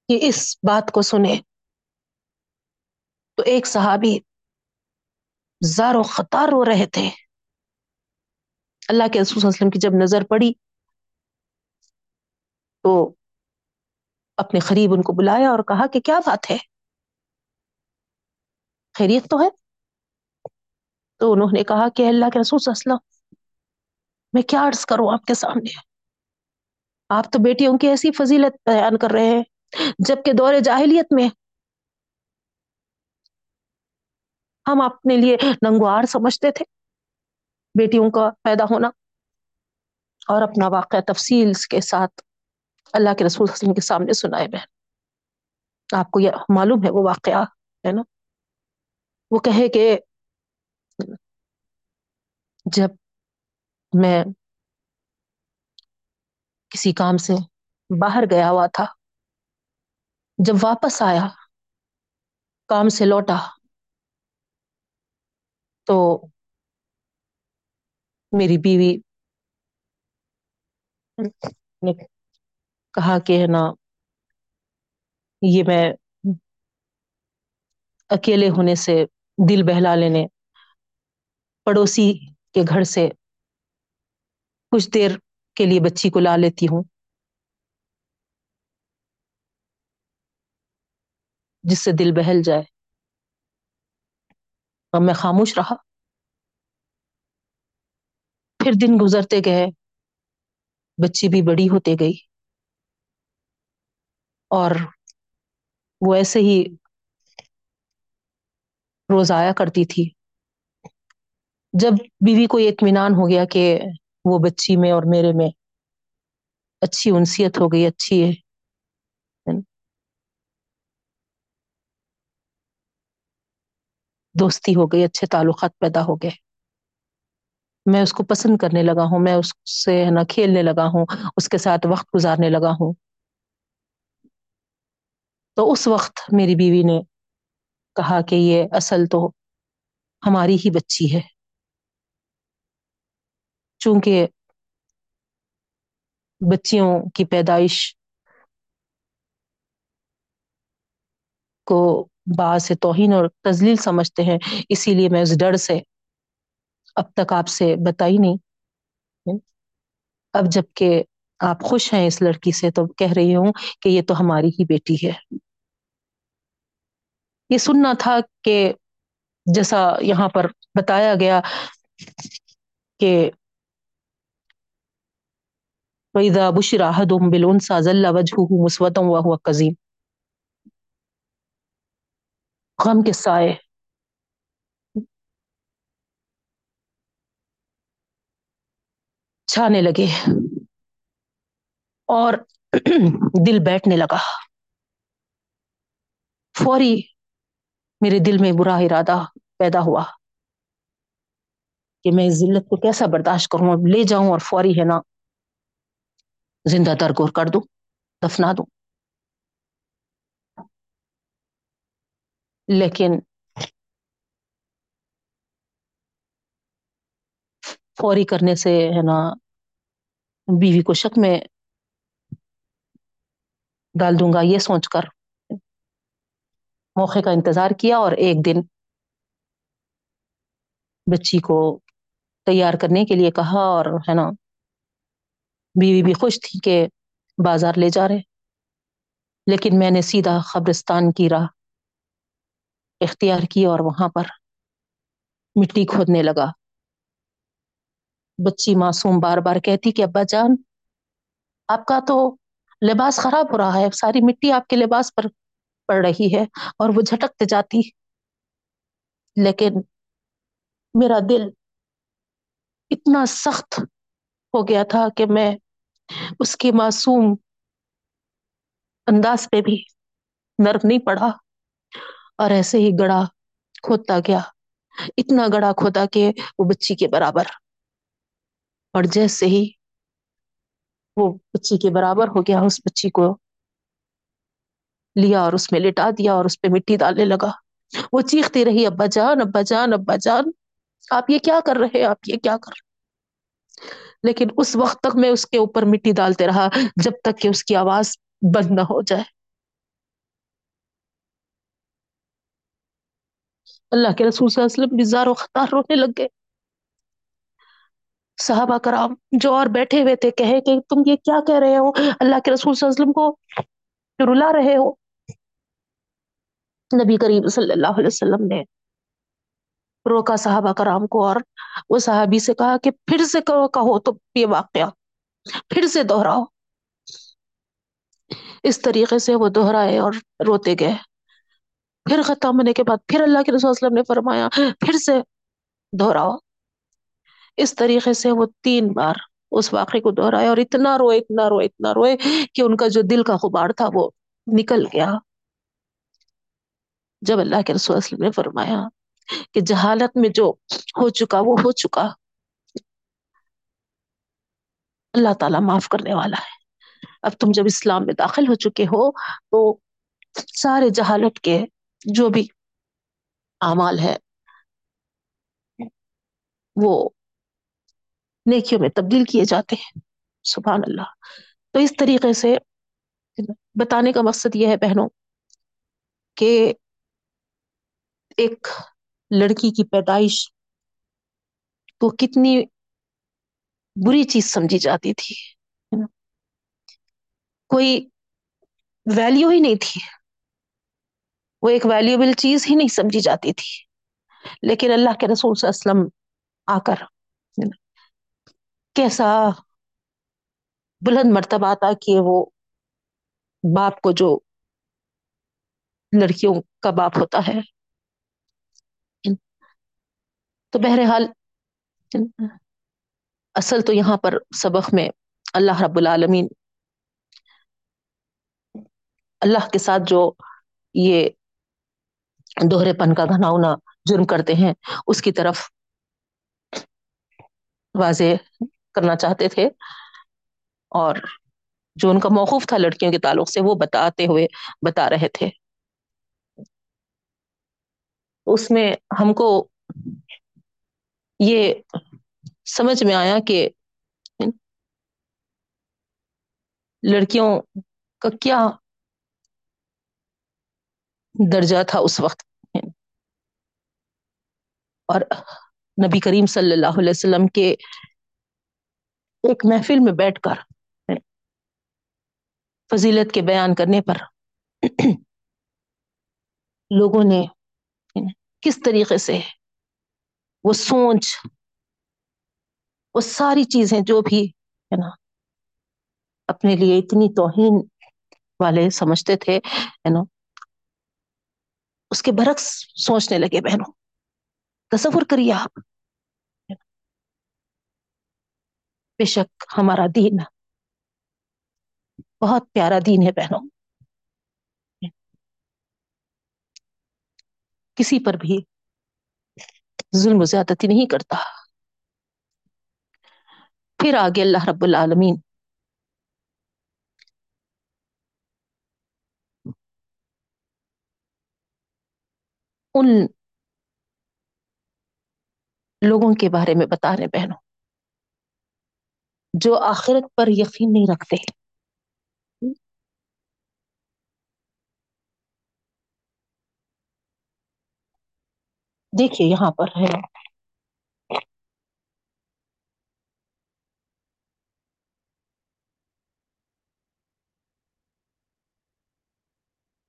کی اس بات کو سنے، تو ایک صحابی زار و خطار رو رہے تھے۔ اللہ کے رسول صلی اللہ علیہ وسلم کی جب نظر پڑی، تو اپنے قریب ان کو بلایا اور کہا کہ کیا بات ہے؟ خیریت تو ہے؟ تو انہوں نے کہا کہ اللہ کے رسول صلی اللہ علیہ وسلم، میں کیا عرض کروں آپ کے سامنے؟ آپ تو بیٹیوں کی ایسی فضیلت بیان کر رہے ہیں، جبکہ دور جاہلیت میں ہم اپنے لیے ننگوار سمجھتے تھے۔ بیٹیوں کا پیدا ہونا اور اپنا واقعہ تفصیل کے ساتھ اللہ کے رسول حسن کے سامنے سنائے بہن۔ آپ کو یہ معلوم ہے وہ واقعہ، ہے نا؟ وہ کہے کہ جب میں کسی کام سے باہر گیا ہوا تھا، جب واپس آیا، کام سے لوٹا، تو میری بیوی نے کہا کہ ہے نا، یہ میں اکیلے ہونے سے دل بہلا لینے، پڑوسی کے گھر سے کچھ دیر کے لیے بچی کو لا لیتی ہوں۔ جس سے دل بہل جائے۔ اور میں خاموش رہا۔ پھر دن گزرتے گئے۔ بچی بھی بڑی ہوتے گئی۔ اور وہ ایسے ہی روز آیا کرتی تھی۔ جب بیوی کو یہ اطمینان ہو گیا کہ وہ بچی میں اور میرے میں اچھی انسیت ہو گئی، اچھی ہے۔ دوستی ہو گئی، اچھے تعلقات پیدا ہو گئے۔ میں اس کو پسند کرنے لگا ہوں، میں اس سے ہے نا کھیلنے لگا ہوں، اس کے ساتھ وقت گزارنے لگا ہوں۔ تو اس وقت میری بیوی نے کہا کہ یہ اصل تو ہماری ہی بچی ہے۔ چونکہ بچیوں کی پیدائش کو باعث توہین اور تزلیل سمجھتے ہیں، اسی لیے میں اس ڈر سے اب تک آپ سے بتائی نہیں۔ اب جبکہ آپ خوش ہیں اس لڑکی سے تو کہہ رہی ہوں کہ یہ تو ہماری ہی بیٹی ہے۔ یہ سننا تھا کہ جیسا یہاں پر بتایا گیا کہ وَإِذَا بُشِرَ أَحَدُهُم بِالْأُنثَىٰ ظَلَّ وَجْهُهُ مُسْوَدًّا وَهُوَ كَظِيمٌ۔ غم کے سائے۔ چھانے لگے۔ اور دل بیٹھنے لگا۔ فوری میرے دل میں برا ارادہ پیدا ہوا کہ میں اس ذلت کو کیسا برداشت کروں اب لے جاؤں اور فوری ہے نا۔ زندہ درگور کر دوں، دفنا دوں۔ لیکن فوری کرنے سے ہے نا، بیوی کو شک میں ڈال دوں گا، یہ سوچ کر موقع کا انتظار کیا اور ایک دن بچی کو تیار کرنے کے لیے کہا اور ہے نا بیوی بھی خوش تھی کہ بازار لے جا رہے۔ لیکن میں نے سیدھا قبرستان کی راہ اختیار کی اور وہاں پر مٹی کھودنے لگا۔ بچی معصوم بار بار کہتی کہ، ابا جان، آپ کا تو لباس خراب ہو رہا ہے، ساری مٹی آپ کے لباس پر پڑ رہی ہے اور وہ جھٹکتے جاتی۔ لیکن میرا دل اتنا سخت ہو گیا تھا کہ میں اس کے معصوم انداز پہ بھی نرم نہیں پڑا اور ایسے ہی گڑا کھودتا گیا۔ اتنا گڑا کھودا کہ وہ بچی کے برابر۔ اور جیسے ہی وہ بچی کے برابر ہو گیا، اس بچی کو لیا اور اس میں لٹا دیا اور اس پہ مٹی ڈالنے لگا۔ وہ چیختی رہی، ابا جان ابا جان ابا جان، آپ یہ کیا کر رہے آپ یہ کیا کر رہے لیکن اس وقت تک میں اس کے اوپر مٹی ڈالتے رہا جب تک کہ اس کی آواز بند نہ ہو جائے۔ اللہ کے رسول صلی اللہ علیہ وسلم بزار و خطار رونے لگ گئے۔ صحابہ کرام جو اور بیٹھے ہوئے تھے کہے کہ تم یہ کیا کہہ رہے ہو؟ اللہ کے رسول صلی اللہ علیہ وسلم کو رلا رہے ہو۔ نبی کریم صلی اللہ علیہ وسلم نے روکا صحابہ کرام کو اور وہ صحابی سے کہا کہ پھر سے کہو تو یہ واقعہ، پھر سے دوہراؤ اس طریقے سے وہ دوہرائے اور روتے گئے۔ پھر ختم ہونے کے بعد پھر اللہ کے رسول وسلم نے فرمایا، پھر سے دہراؤ۔ اس طریقے سے وہ تین بار اس واقعے کو دہرایا اور اتنا روئے اتنا روئے اتنا روئے کہ ان کا جو دل کا غبار تھا وہ نکل گیا۔ جب اللہ کے رسول وسلم نے فرمایا کہ جہالت میں جو ہو چکا وہ ہو چکا۔ اللہ تعالیٰ معاف کرنے والا ہے۔ اب تم جب اسلام میں داخل ہو چکے ہو تو سارے جہالت کے جو بھی اعمال ہے وہ نیکیوں میں تبدیل کیے جاتے ہیں۔ سبحان اللہ۔ تو اس طریقے سے بتانے کا مقصد یہ ہے بہنوں کہ ایک لڑکی کی پیدائش تو کتنی بری چیز سمجھی جاتی تھی کوئی ویلیو ہی نہیں تھی، وہ ایک ویلیوبل چیز ہی نہیں سمجھی جاتی تھی۔ لیکن اللہ کے رسول صلی اللہ علیہ وسلم آ کر کیسا بلند مرتبہ آتا کہ وہ باپ کو جو لڑکیوں کا باپ ہوتا ہے۔ تو بہرحال اصل تو یہاں پر سبق میں اللہ رب العالمین اللہ کے ساتھ جو یہ دوہرے پن کا گھنا ہونا جرم کرتے ہیں، اس کی طرف واضح کرنا چاہتے تھے۔ اور جو ان کا موقف تھا لڑکیوں کے تعلق سے، وہ بتاتے ہوئے بتا رہے تھے۔ اس میں ہم کو یہ سمجھ میں آیا کہ لڑکیوں کا کیا درجہ تھا اس وقت؟ اور نبی کریم صلی اللہ علیہ وسلم کے ایک محفل میں بیٹھ کر فضیلت کے بیان کرنے پر لوگوں نے کس طریقے سے وہ سوچ وہ ساری چیزیں جو بھی ہے نا، اپنے لیے اتنی توہین والے سمجھتے تھے، ہے نا۔ اس کے برعکس سوچنے لگے بہنوں۔ تصور کریے آپ۔ بے شک ہمارا دین بہت پیارا دین ہے بہنوں۔ کسی پر بھی ظلم و زیادتی نہیں کرتا۔ پھر آگے اللہ رب العالمین۔ ان لوگوں کے بارے میں بتا رہے بہنوں، جو آخرت پر یقین نہیں رکھتے۔ دیکھیے یہاں پر ہے۔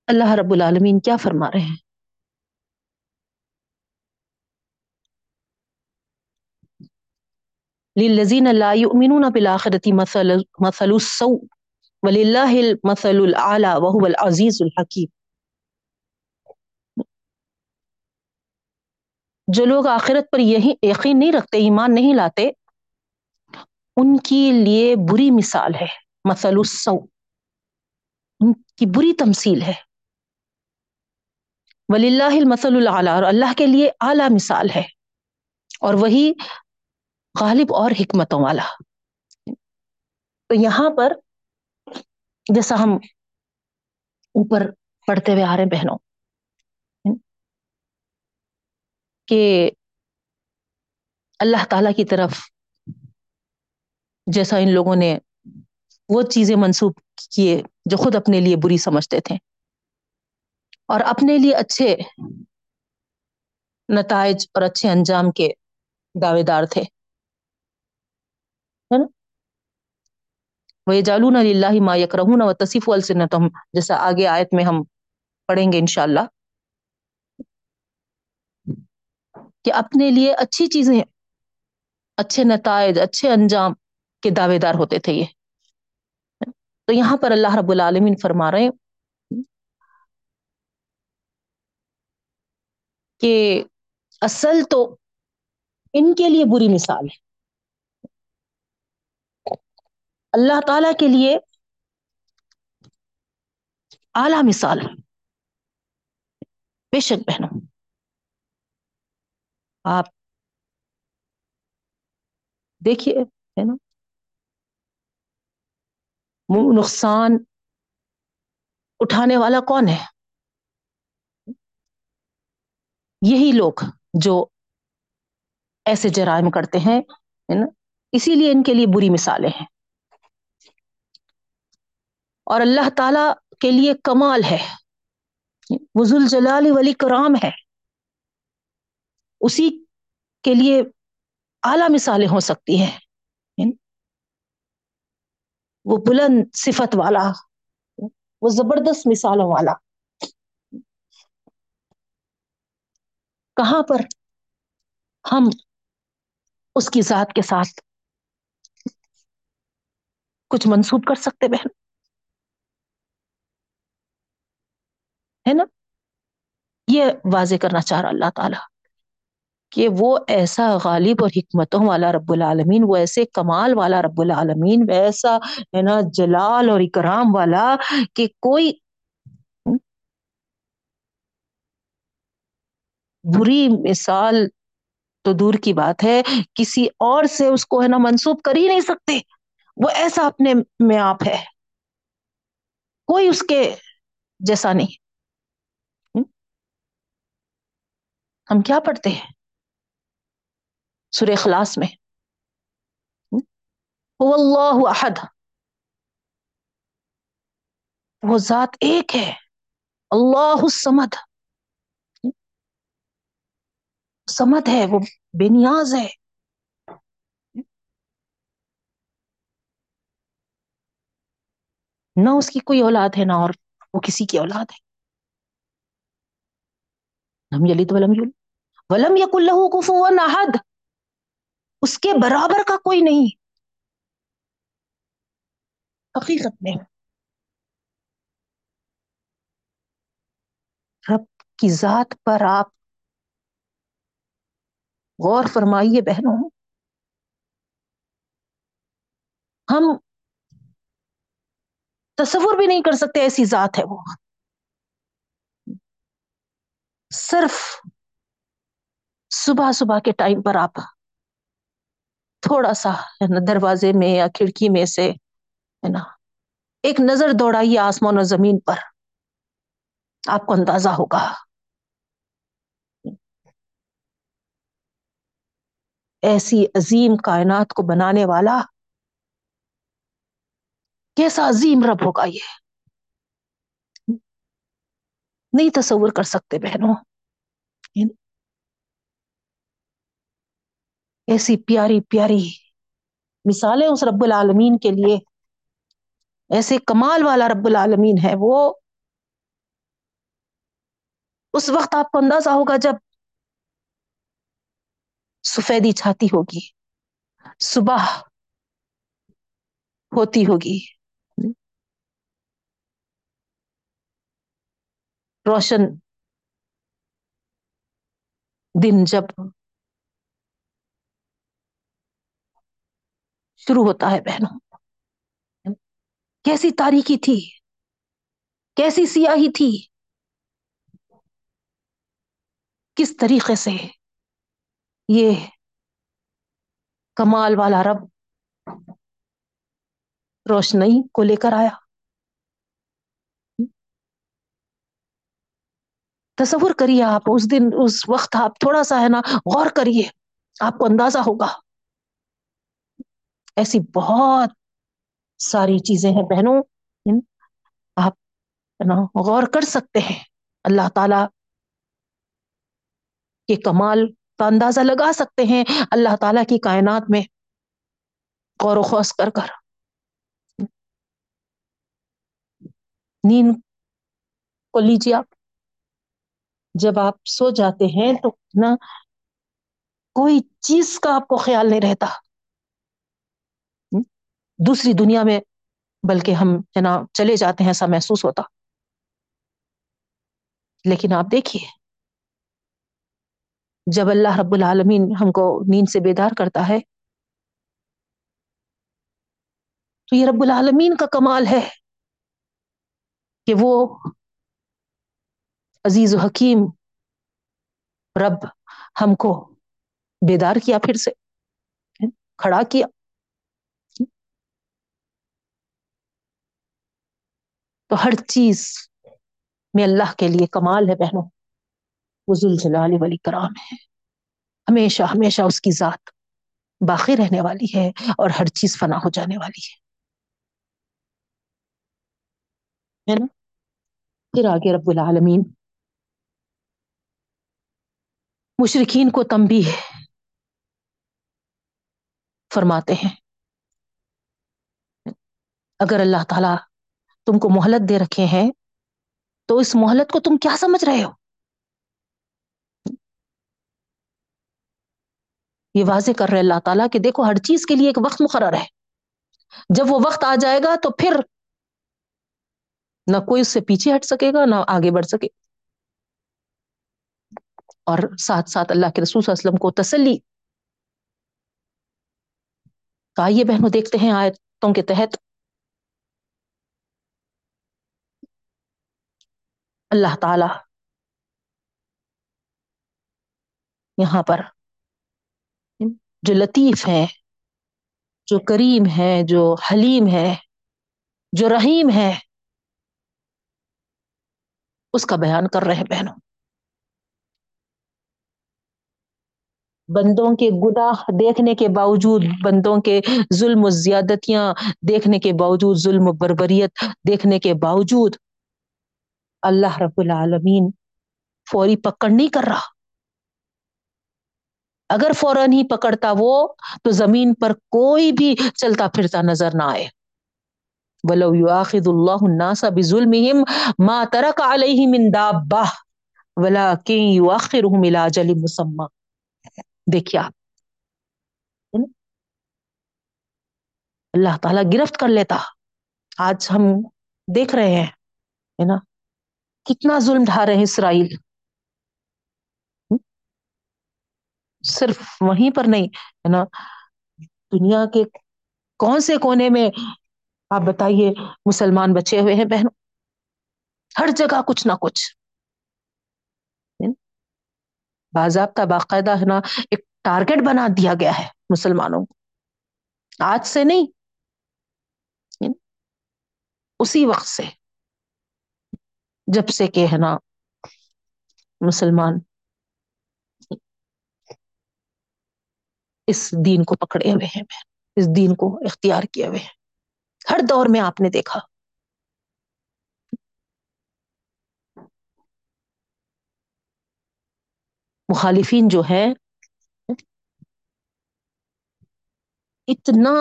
اللہ رب العالمین کیا فرما رہے ہیں؟ للذین لا یؤمنون بالآخرة مثل مثل السوء، وللہ المثل الاعلى وهو العزیز الحکیم۔ جو لوگ آخرت پر یہی یقین نہیں رکھتے، ایمان نہیں لاتے، ان کے لیے بری مثال ہے، مثل السوء۔ ان کی بری تمثیل ہے۔ وللہ المثل الاعلی، اور اللہ کے لیے اعلی مثال ہے۔ اور وہی غالب اور حکمتوں والا۔ تو یہاں پر جیسا ہم اوپر پڑھتے ہوئے آ رہے ہیں بہنوں کہ اللہ تعالی کی طرف جیسا ان لوگوں نے وہ چیزیں منسوب کیے جو خود اپنے لیے بری سمجھتے تھے۔ اور اپنے لیے اچھے نتائج اور اچھے انجام کے دعوے دار تھے۔ وہ جالون اللہ ما یکرہون و تصف السنتم جیسا آگے آیت میں ہم پڑھیں گے انشاءاللہ۔ کہ اپنے لیے اچھی چیزیں، اچھے نتائج، اچھے انجام کے دعوے دار ہوتے تھے یہ۔ تو یہاں پر اللہ رب العالمین فرما رہے ہیں کہ اصل تو ان کے لیے بری مثال ہے۔ اللہ تعالی کے لیے اعلی مثال بے شک بہنوں آپ دیکھیے، ہے نا؟ نقصان اٹھانے والا کون ہے؟ یہی لوگ جو ایسے جرائم کرتے ہیں نا؟ اسی لیے ان کے لیے بری مثالیں ہیں۔ اور اللہ تعالی کے لیے کمال ہے۔ وزول جلال ولی کرام ہے۔ اسی کے لیے اعلی مثالیں ہو سکتی ہیں۔ وہ بلند صفت والا، وہ زبردست مثالوں والا۔ کہاں پر ہم اس کی ذات کے ساتھ کچھ منسوب کر سکتے بہن؟ ہے نا؟ یہ واضح کرنا چاہ رہا اللہ تعالی۔ کہ وہ ایسا غالب اور حکمتوں والا رب العالمین، وہ ایسے کمال والا رب العالمین، ویسا ہے نا جلال اور اکرام والا کہ کوئی بری مثال تو دور کی بات ہے، کسی اور سے اس کو ہے نا منسوب کر ہی نہیں سکتے۔ وہ ایسا اپنے میں آپ ہے۔ کوئی اس کے جیسا نہیں۔ ہم کیا پڑھتے ہیں؟ سورہ اخلاص میں۔ هو اللہ احد۔ وہ ذات ایک ہے۔ اللہ السمد سمد ہے، وہ بے نیاز ہے۔ نہ اس کی کوئی اولاد ہے، نہ اور وہ کسی کی اولاد ہے۔ لم یلد ولم یولد۔ ولم یکن له کفوا احد۔ اس کے برابر کا کوئی نہیں۔ حقیقت میں۔ رب کی ذات پر آپ غور فرمائیے بہنوں۔ ہم تصور بھی نہیں کر سکتے ایسی ذات ہے وہ۔ صرف صبح صبح کے ٹائم پر آپ تھوڑا سا ہے نا دروازے میں یا کھڑکی میں سے، ہے نا، ایک نظر دوڑائیے آسمان اور زمین پر۔ آپ کو اندازہ ہوگا۔ ایسی عظیم کائنات کو بنانے والا کیسا عظیم رب ہوگا یہ؟ نہیں تصور کر سکتے بہنوں۔ ایسی پیاری پیاری مثالیں اس رب العالمین کے لیے، ایسے کمال والا رب العالمین ہے وہ۔ اس وقت آپ کو اندازہ ہوگا جب سفیدی چھاتی ہوگی، صبح ہوتی ہوگی۔ روشن دن جب شروع ہوتا ہے بہنوں۔ کیسی تاریخی تھی؟ کیسی سیاہی تھی؟ کس طریقے سے یہ کمال والا رب روشنی کو لے کر آیا؟ تصور کریے آپ، اس دن، اس وقت آپ تھوڑا سا ہے نا، غور کریے، آپ کو اندازہ ہوگا۔ ایسی بہت ساری چیزیں ہیں بہنوں آپ نا غور کر سکتے ہیں۔ اللہ تعالی کے کمال کا اندازہ لگا سکتے ہیں۔ اللہ تعالی کی کائنات میں غور و خوص کر کر۔ نیند کو لیجیے آپ۔ جب آپ سو جاتے ہیں تو نا کوئی چیز کا آپ کو خیال نہیں رہتا۔ دوسری دنیا میں بلکہ ہم ہے نا چلے جاتے ہیں ایسا محسوس ہوتا۔ لیکن آپ دیکھیے، جب اللہ رب العالمین ہم کو نیند سے بیدار کرتا ہے، تو یہ رب العالمین کا کمال ہے کہ وہ عزیز و حکیم رب ہم کو بیدار کیا پھر سے، کھڑا کیا۔ تو ہر چیز میں اللہ کے لیے کمال ہے بہنوں۔ وہ زلجلال ولی کرام ہے۔ ہمیشہ ہمیشہ اس کی ذات باقی رہنے والی ہے اور ہر چیز فنا ہو جانے والی ہے۔ نا؟ پھر آگے رب العالمین۔ مشرقین کو تمبی فرماتے ہیں۔ اگر اللہ تعالی تم کو مہلت دے رکھے ہیں، تو اس مہلت کو تم کیا سمجھ رہے ہو؟ یہ واضح کر رہے اللہ تعالیٰ کہ دیکھو، ہر چیز کے لیے ایک وقت مقرر ہے۔ جب وہ وقت آ جائے گا تو پھر نہ کوئی اس سے پیچھے ہٹ سکے گا، نہ آگے بڑھ سکے۔ اور ساتھ ساتھ اللہ کے رسول صلی اللہ علیہ وسلم کو تسلی۔ آئیے بہنوں، دیکھتے ہیں آیتوں کے تحت۔ اللہ تعالی یہاں پر جو لطیف ہے جو کریم ہے جو حلیم ہے جو رحیم ہے اس کا بیان کر رہے بہنوں۔ بندوں کے گناہ دیکھنے کے باوجود، بندوں کے ظلم و زیادتیاں دیکھنے کے باوجود، ظلم و بربریت دیکھنے کے باوجود اللہ رب العالمین فوری پکڑ نہیں کر رہا۔ اگر فوراً ہی پکڑتا وہ، تو زمین پر کوئی بھی چلتا پھرتا نظر نہ آئے۔ ولو يؤاخذ الله الناس بظلمهم ما ترك عليه من دابه ولكن يؤخرهم الى اجل مسمى۔ دیکھیے آپ۔ اللہ تعالیٰ گرفت کر لیتا۔ آج ہم دیکھ رہے ہیں، ہے نا؟ کتنا ظلم ڈھا رہے ہیں اسرائیل؟ صرف وہیں پر نہیں، ہے نا؟ دنیا کے کون سے کونے میں آپ بتائیے مسلمان بچے ہوئے ہیں بہنوں؟ ہر جگہ کچھ نہ کچھ۔ باضابطہ باقاعدہ، ہے نا، ایک ٹارگیٹ بنا دیا گیا ہے مسلمانوں کو۔ آج سے نہیں اسی وقت سے۔ جب سے کہ ہے نا، مسلمان اس دین کو پکڑے ہوئے ہیں، اس دین کو اختیار کیے ہوئے ہیں۔ ہر دور میں آپ نے دیکھا۔ مخالفین جو ہے اتنا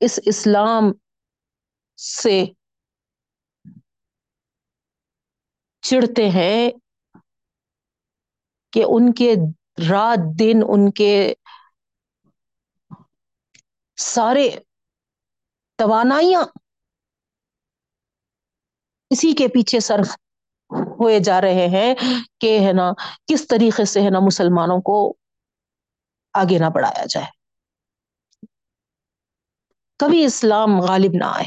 اس اسلام سے چڑھتے ہیں کہ ان کے رات دن ان کے سارے توانائیاں اسی کے پیچھے صرف ہوئے جا رہے ہیں کہ ہے نا، کس طریقے سے ہے نا مسلمانوں کو آگے نہ بڑھایا جائے۔ کبھی اسلام غالب نہ آئے۔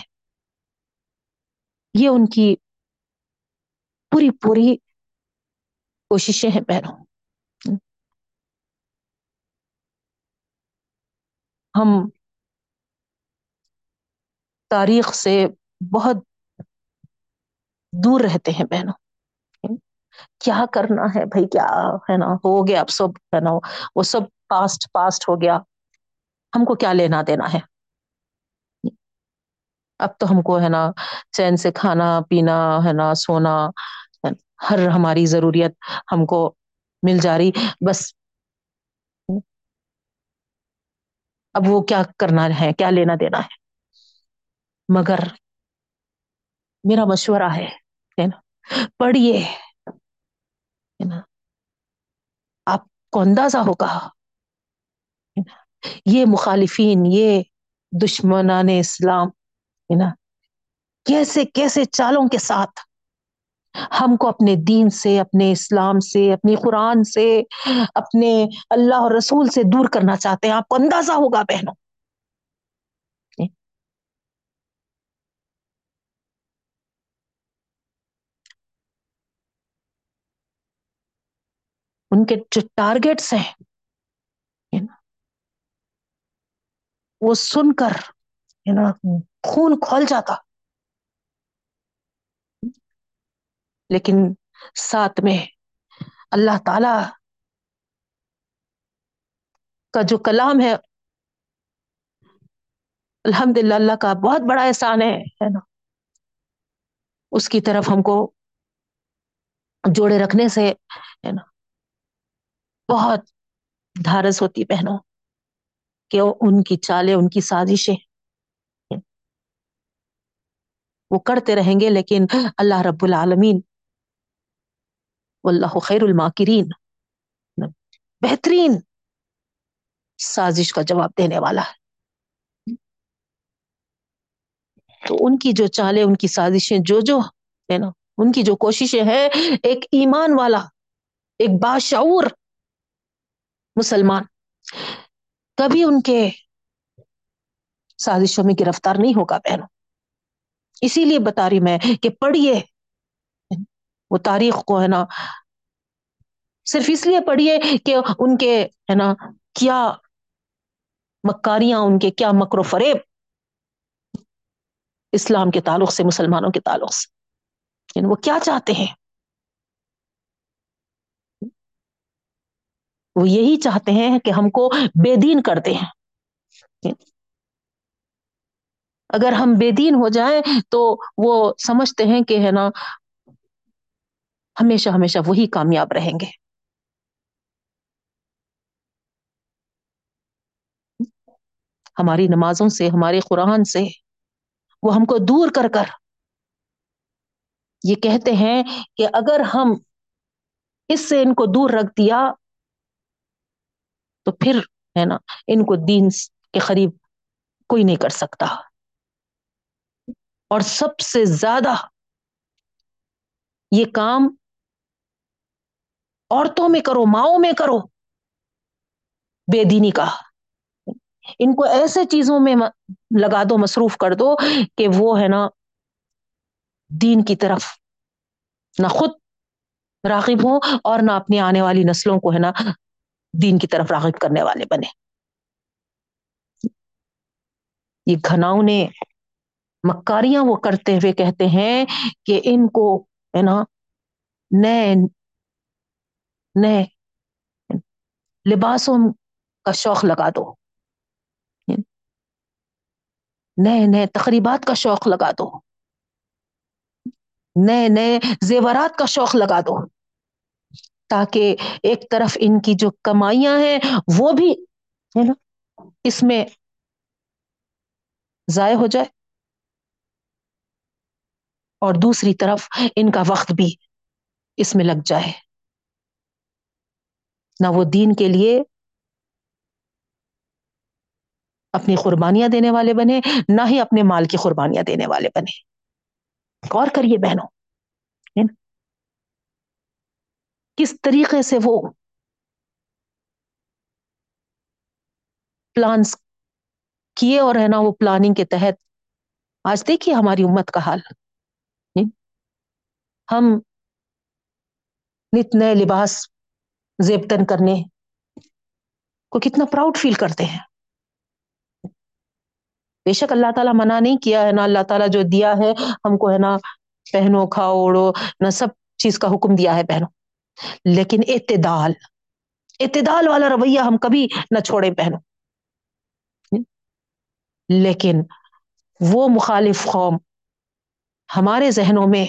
یہ ان کی پوری پوری کوششیں ہیں پہنوں ہم تاریخ سے بہت دور رہتے ہیں بہنوں۔ کیا کرنا ہے بھائی؟ کیا ہے نا؟ ہو گیا اب سب، ہے نا؟ وہ سب پاسٹ پاسٹ ہو گیا۔ ہم کو کیا لینا دینا ہے؟ اب تو ہم کو، ہے نا، چین سے کھانا، پینا، ہے نا، سونا۔ ہر ہماری ضروریت ہم کو مل جا رہی۔ بس اب وہ کیا کرنا ہے، کیا لینا دینا ہے۔ مگر میرا مشورہ ہے نا؟ پڑھیے۔ نا؟ آپ کو اندازہ ہوگا۔ یہ مخالفین، یہ دشمنان اسلام، ہے نا؟ کیسے کیسے چالوں کے ساتھ ہم کو اپنے دین سے، اپنے اسلام سے، اپنی قرآن سے، اپنے اللہ اور رسول سے دور کرنا چاہتے ہیں۔ آپ کو اندازہ ہوگا بہنوں۔ ان کے جو ٹارگیٹس ہیں وہ سن کر خون کھول جاتا۔ لیکن ساتھ میں اللہ تعالی کا جو کلام ہے الحمد للہ اللہ کا بہت بڑا احسان ہے نا؟ اس کی طرف ہم کو جوڑے رکھنے سے، ہے نا؟ بہت دھارس ہوتی پہنو کہ ان کی چالیں، ان کی سازشیں وہ کرتے رہیں گے، لیکن اللہ رب العالمین واللہ خیر الماکرین۔ بہترین سازش کا جواب دینے والا ہے۔ تو ان کی جو چالیں، ان کی سازشیں جو جو ہے نا، ان کی جو کوششیں ہیں، ایک ایمان والا، ایک باشعور مسلمان، کبھی ان کے سازشوں میں گرفتار نہیں ہوگا بہنوں۔ اسی لیے بتا رہی میں کہ پڑھیے۔ وہ تاریخ کو ہے نا صرف اس لیے پڑھیے کہ ان کے ہے نا کیا مکاریاں، ان کے کیا مکر و فریب اسلام کے تعلق سے، مسلمانوں کے تعلق سے۔ یعنی وہ کیا چاہتے ہیں؟ وہ یہی چاہتے ہیں کہ ہم کو بے دین کر دیں اگر ہم بے دین ہو جائیں تو وہ سمجھتے ہیں کہ ہے نا ہمیشہ ہمیشہ وہی کامیاب رہیں گے۔ ہماری نمازوں سے، ہمارے قرآن سے، وہ ہم کو دور کر کر یہ کہتے ہیں کہ اگر ہم اس سے ان کو دور رکھ دیا تو پھر ہے نا، ان کو دین کے قریب کوئی نہیں کر سکتا۔ اور سب سے زیادہ یہ کام عورتوں میں کرو، ماؤں میں کرو۔ بے دینی کا۔ ان کو ایسے چیزوں میں لگا دو، مصروف کر دو کہ وہ ہے نا دین کی طرف نہ خود راغب ہوں اور نہ اپنی آنے والی نسلوں کو ہے نا دین کی طرف راغب کرنے والے بنے یہ گھناؤں نے مکاریاں وہ کرتے ہوئے کہتے ہیں کہ ان کو ہے نا نئے نئے لباسوں کا شوق لگا دو۔ نئے نئے تقریبات کا شوق لگا دو۔ نئے نئے زیورات کا شوق لگا دو۔ تاکہ ایک طرف ان کی جو کمائیاں ہیں وہ بھی ہے نا اس میں ضائع ہو جائے اور دوسری طرف ان کا وقت بھی اس میں لگ جائے۔ نہ وہ دین کے لیے اپنی قربانیاں دینے والے بنے، نہ ہی اپنے مال کی قربانیاں دینے والے بنے۔ غور کریے بہنوں کس طریقے سے وہ پلانس کیے اور ہے نا وہ پلاننگ کے تحت آج دیکھیے ہماری امت کا حال۔ ہم نت نئے لباس زیبتن کرنے کو کتنا پراؤڈ فیل کرتے ہیں۔ بے شک اللہ تعالیٰ منع نہیں کیا ہے نا اللہ تعالیٰ جو دیا ہے ہم کو ہے نا پہنو، کھاؤ، اوڑو، نہ سب چیز کا حکم دیا ہے پہنو۔ لیکن اعتدال اعتدال والا رویہ ہم کبھی نہ چھوڑے پہنو۔ لیکن وہ مخالف قوم ہمارے ذہنوں میں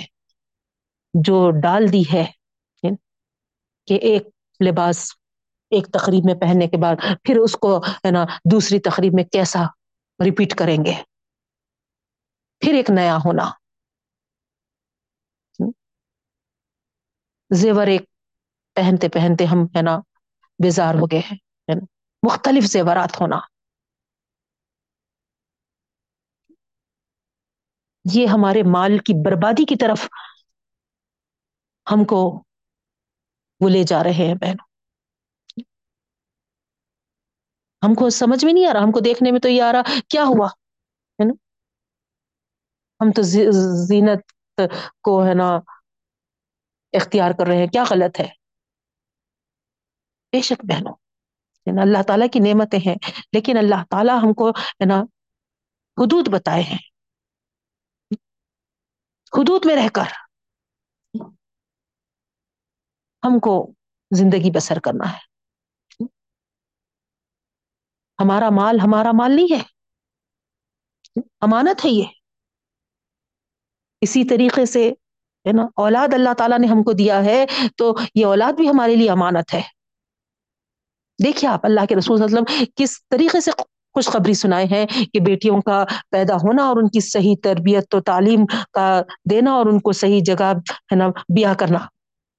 جو ڈال دی ہے کہ ایک لباس ایک تقریب میں پہننے کے بعد پھر اس کو ہے نا دوسری تقریب میں کیسا ریپیٹ کریں گے؟ پھر ایک نیا ہونا۔ زیور ایک پہنتے پہنتے ہم ہے نا بیزار ہو گئے ہیں۔ مختلف زیورات ہونا۔ یہ ہمارے مال کی بربادی کی طرف ہم کو وہ لے جا رہے ہیں بہنوں۔ ہم کو سمجھ میں نہیں آ رہا، ہم کو دیکھنے میں تو یہ آ رہا، کیا ہوا؟ ہے نا؟ ہم تو زینت کو ہے نا اختیار کر رہے ہیں، کیا غلط ہے؟ بے شک بہنوں اللہ تعالیٰ کی نعمتیں ہیں، لیکن اللہ تعالیٰ ہم کو ہے نا حدود بتائے ہیں۔ حدود میں رہ کر۔ ہم کو زندگی بسر کرنا ہے۔ ہمارا مال ہمارا مال نہیں ہے۔ امانت ہے یہ۔ اسی طریقے سے ہے نا، اولاد اللہ تعالیٰ نے ہم کو دیا ہے تو یہ اولاد بھی ہمارے لیے امانت ہے۔ دیکھیے آپ اللہ کے رسول صلی اللہ علیہ وسلم کس طریقے سے خوشخبری سنائے ہیں کہ بیٹیوں کا پیدا ہونا اور ان کی صحیح تربیت و تعلیم کا دینا اور ان کو صحیح جگہ ہے نا، بیاہ کرنا۔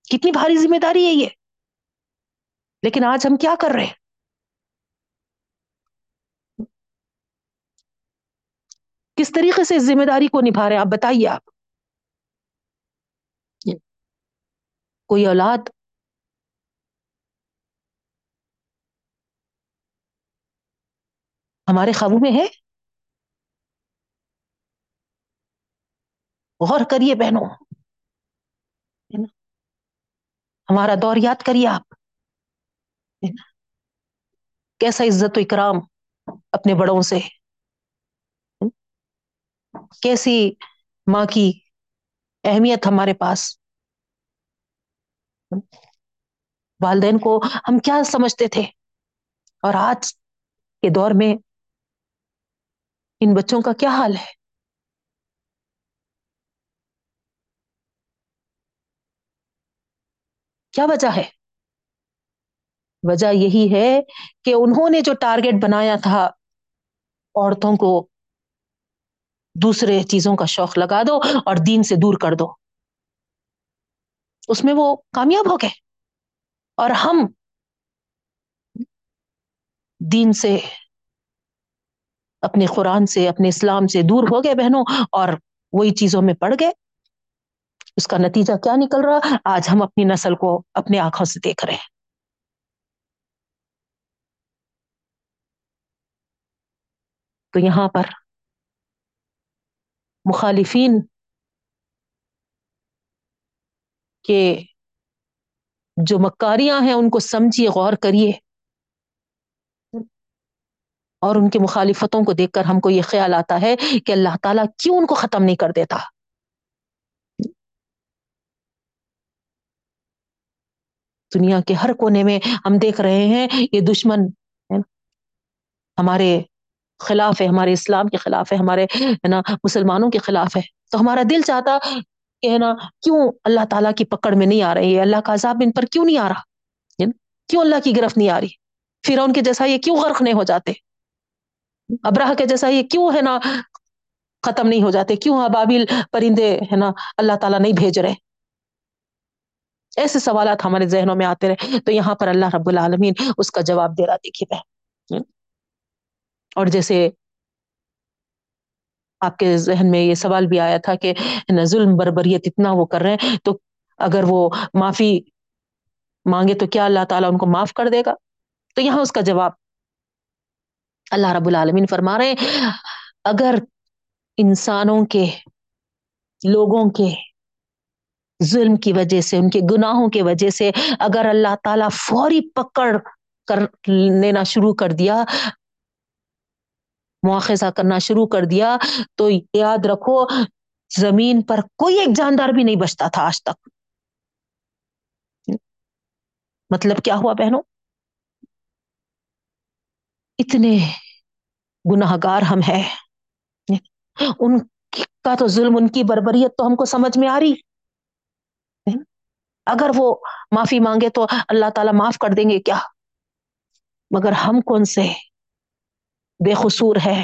کتنی بھاری ذمہ داری ہے یہ؟ لیکن آج ہم کیا کر رہے ہیں؟ کس طریقے سے اس ذمہ داری کو نبھا رہے ہیں؟ آپ بتائیے آپ۔ کوئی اولاد؟ ہمارے خوابوں میں ہے؟ غور کریے بہنوں۔ ہمارا دور یاد کریے آپ۔ کیسا عزت و اکرام اپنے بڑوں سے۔ کیسی ماں کی اہمیت ہمارے پاس۔ والدین کو ہم کیا سمجھتے تھے۔ اور آج کے دور میں ان بچوں کا کیا حال ہے۔ کیا وجہ ہے؟ وجہ یہی ہے کہ انہوں نے جو ٹارگٹ بنایا تھا عورتوں کو، دوسرے چیزوں کا شوق لگا دو اور دین سے دور کر دو۔ اس میں وہ کامیاب ہو گئے۔ اور ہم دین سے، اپنے قرآن سے، اپنے اسلام سے دور ہو گئے بہنوں اور وہی چیزوں میں پڑ گئے۔ اس کا نتیجہ کیا نکل رہا؟ آج ہم اپنی نسل کو اپنے آنکھوں سے دیکھ رہے ہیں۔ تو یہاں پر مخالفین کے جو مکاریاں ہیں، ان کو سمجھیے، غور کریے۔ اور ان کی مخالفتوں کو دیکھ کر ہم کو یہ خیال آتا ہے کہ اللہ تعالیٰ کیوں ان کو ختم نہیں کر دیتا؟ دنیا کے ہر کونے میں ہم دیکھ رہے ہیں، یہ دشمن ہمارے خلاف ہے، ہمارے اسلام کے خلاف ہے، ہمارے ہے نا، مسلمانوں کے خلاف ہے۔ تو ہمارا دل چاہتا کہ ہے نا، کیوں اللہ تعالیٰ کی پکڑ میں نہیں آ رہی ہے؟ اللہ کا عذاب ان پر کیوں نہیں آ رہا؟ کیوں اللہ کی گرفت نہیں آ رہی؟ پھر ان کے جیسا یہ کیوں غرق نہیں ہو جاتے؟ ابراہ کے جیسا یہ کیوں ہے نا ختم نہیں ہو جاتے؟ کیوں ابابل پرندے ہے نا اللہ تعالیٰ نہیں بھیج رہے؟ ایسے سوالات ہمارے ذہنوں میں آتے رہے، تو یہاں پر اللہ رب العالمین اس کا جواب دے رہا دیکھیے بہن۔ اور جیسے آپ کے ذہن میں یہ سوال بھی آیا تھا کہ ظلم، بربریت اتنا وہ کر رہے ہیں، تو اگر وہ معافی مانگے تو کیا اللہ تعالیٰ ان کو معاف کر دے گا؟ تو یہاں اس کا جواب اللہ رب العالمین فرما رہے ہیں۔ اگر انسانوں کے، لوگوں کے ظلم کی وجہ سے، ان کے گناہوں کی وجہ سے اگر اللہ تعالیٰ فوری پکڑ کر لینا شروع کر دیا، مواخذہ کرنا شروع کر دیا، تو یاد رکھو، زمین پر کوئی ایک جاندار بھی نہیں بچتا تھا آج تک۔ مطلب کیا ہوا بہنوں؟ اتنے گناہ گار ہم ہیں۔ ان کا تو ظلم، ان کی بربریت تو ہم کو سمجھ میں آ رہی۔ اگر وہ معافی مانگے تو اللہ تعالیٰ معاف کر دیں گے کیا؟ مگر ہم کون سے بے قصور ہے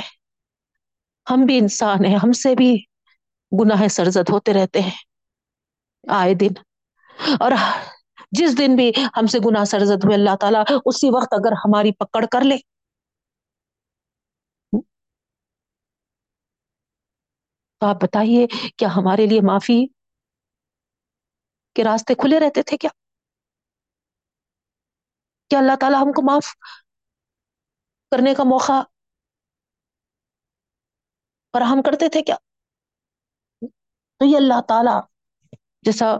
ہم بھی انسان ہیں، ہم سے بھی گناہ سرزد ہوتے رہتے ہیں آئے دن۔ اور جس دن بھی ہم سے گناہ سرزد ہوئے، اللہ تعالیٰ اسی وقت اگر ہماری پکڑ کر لے۔ تو آپ بتائیے، کیا ہمارے لیے معافی کے راستے کھلے رہتے تھے کیا؟ کیا اللہ تعالیٰ ہم کو معاف کرنے کا موقع فراہم کرتے تھے کیا؟ تو یہ اللہ تعالی جیسا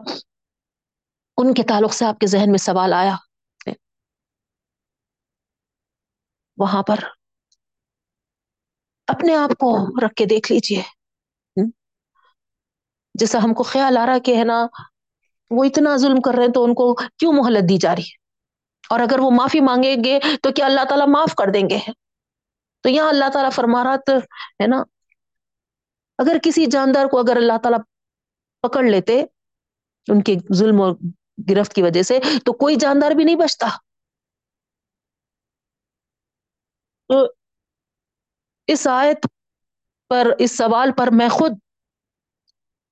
ان کے تعلق سے آپ کے ذہن میں سوال آیا وہاں پر اپنے آپ کو رکھ کے دیکھ لیجیے جیسا ہم کو خیال آ رہا کہ ہے نا وہ اتنا ظلم کر رہے ہیں تو ان کو کیوں مہلت دی جا رہی ہے؟ اور اگر وہ معافی مانگیں گے تو کیا اللہ تعالیٰ معاف کر دیں گے؟ تو یہاں اللہ تعالیٰ فرما رہا ہے نا؟ اگر کسی جاندار کو اگر اللہ تعالیٰ پکڑ لیتے ان کے ظلم اور گرفت کی وجہ سے تو کوئی جاندار بھی نہیں بچتا۔ تو اس آیت پر، اس سوال پر میں خود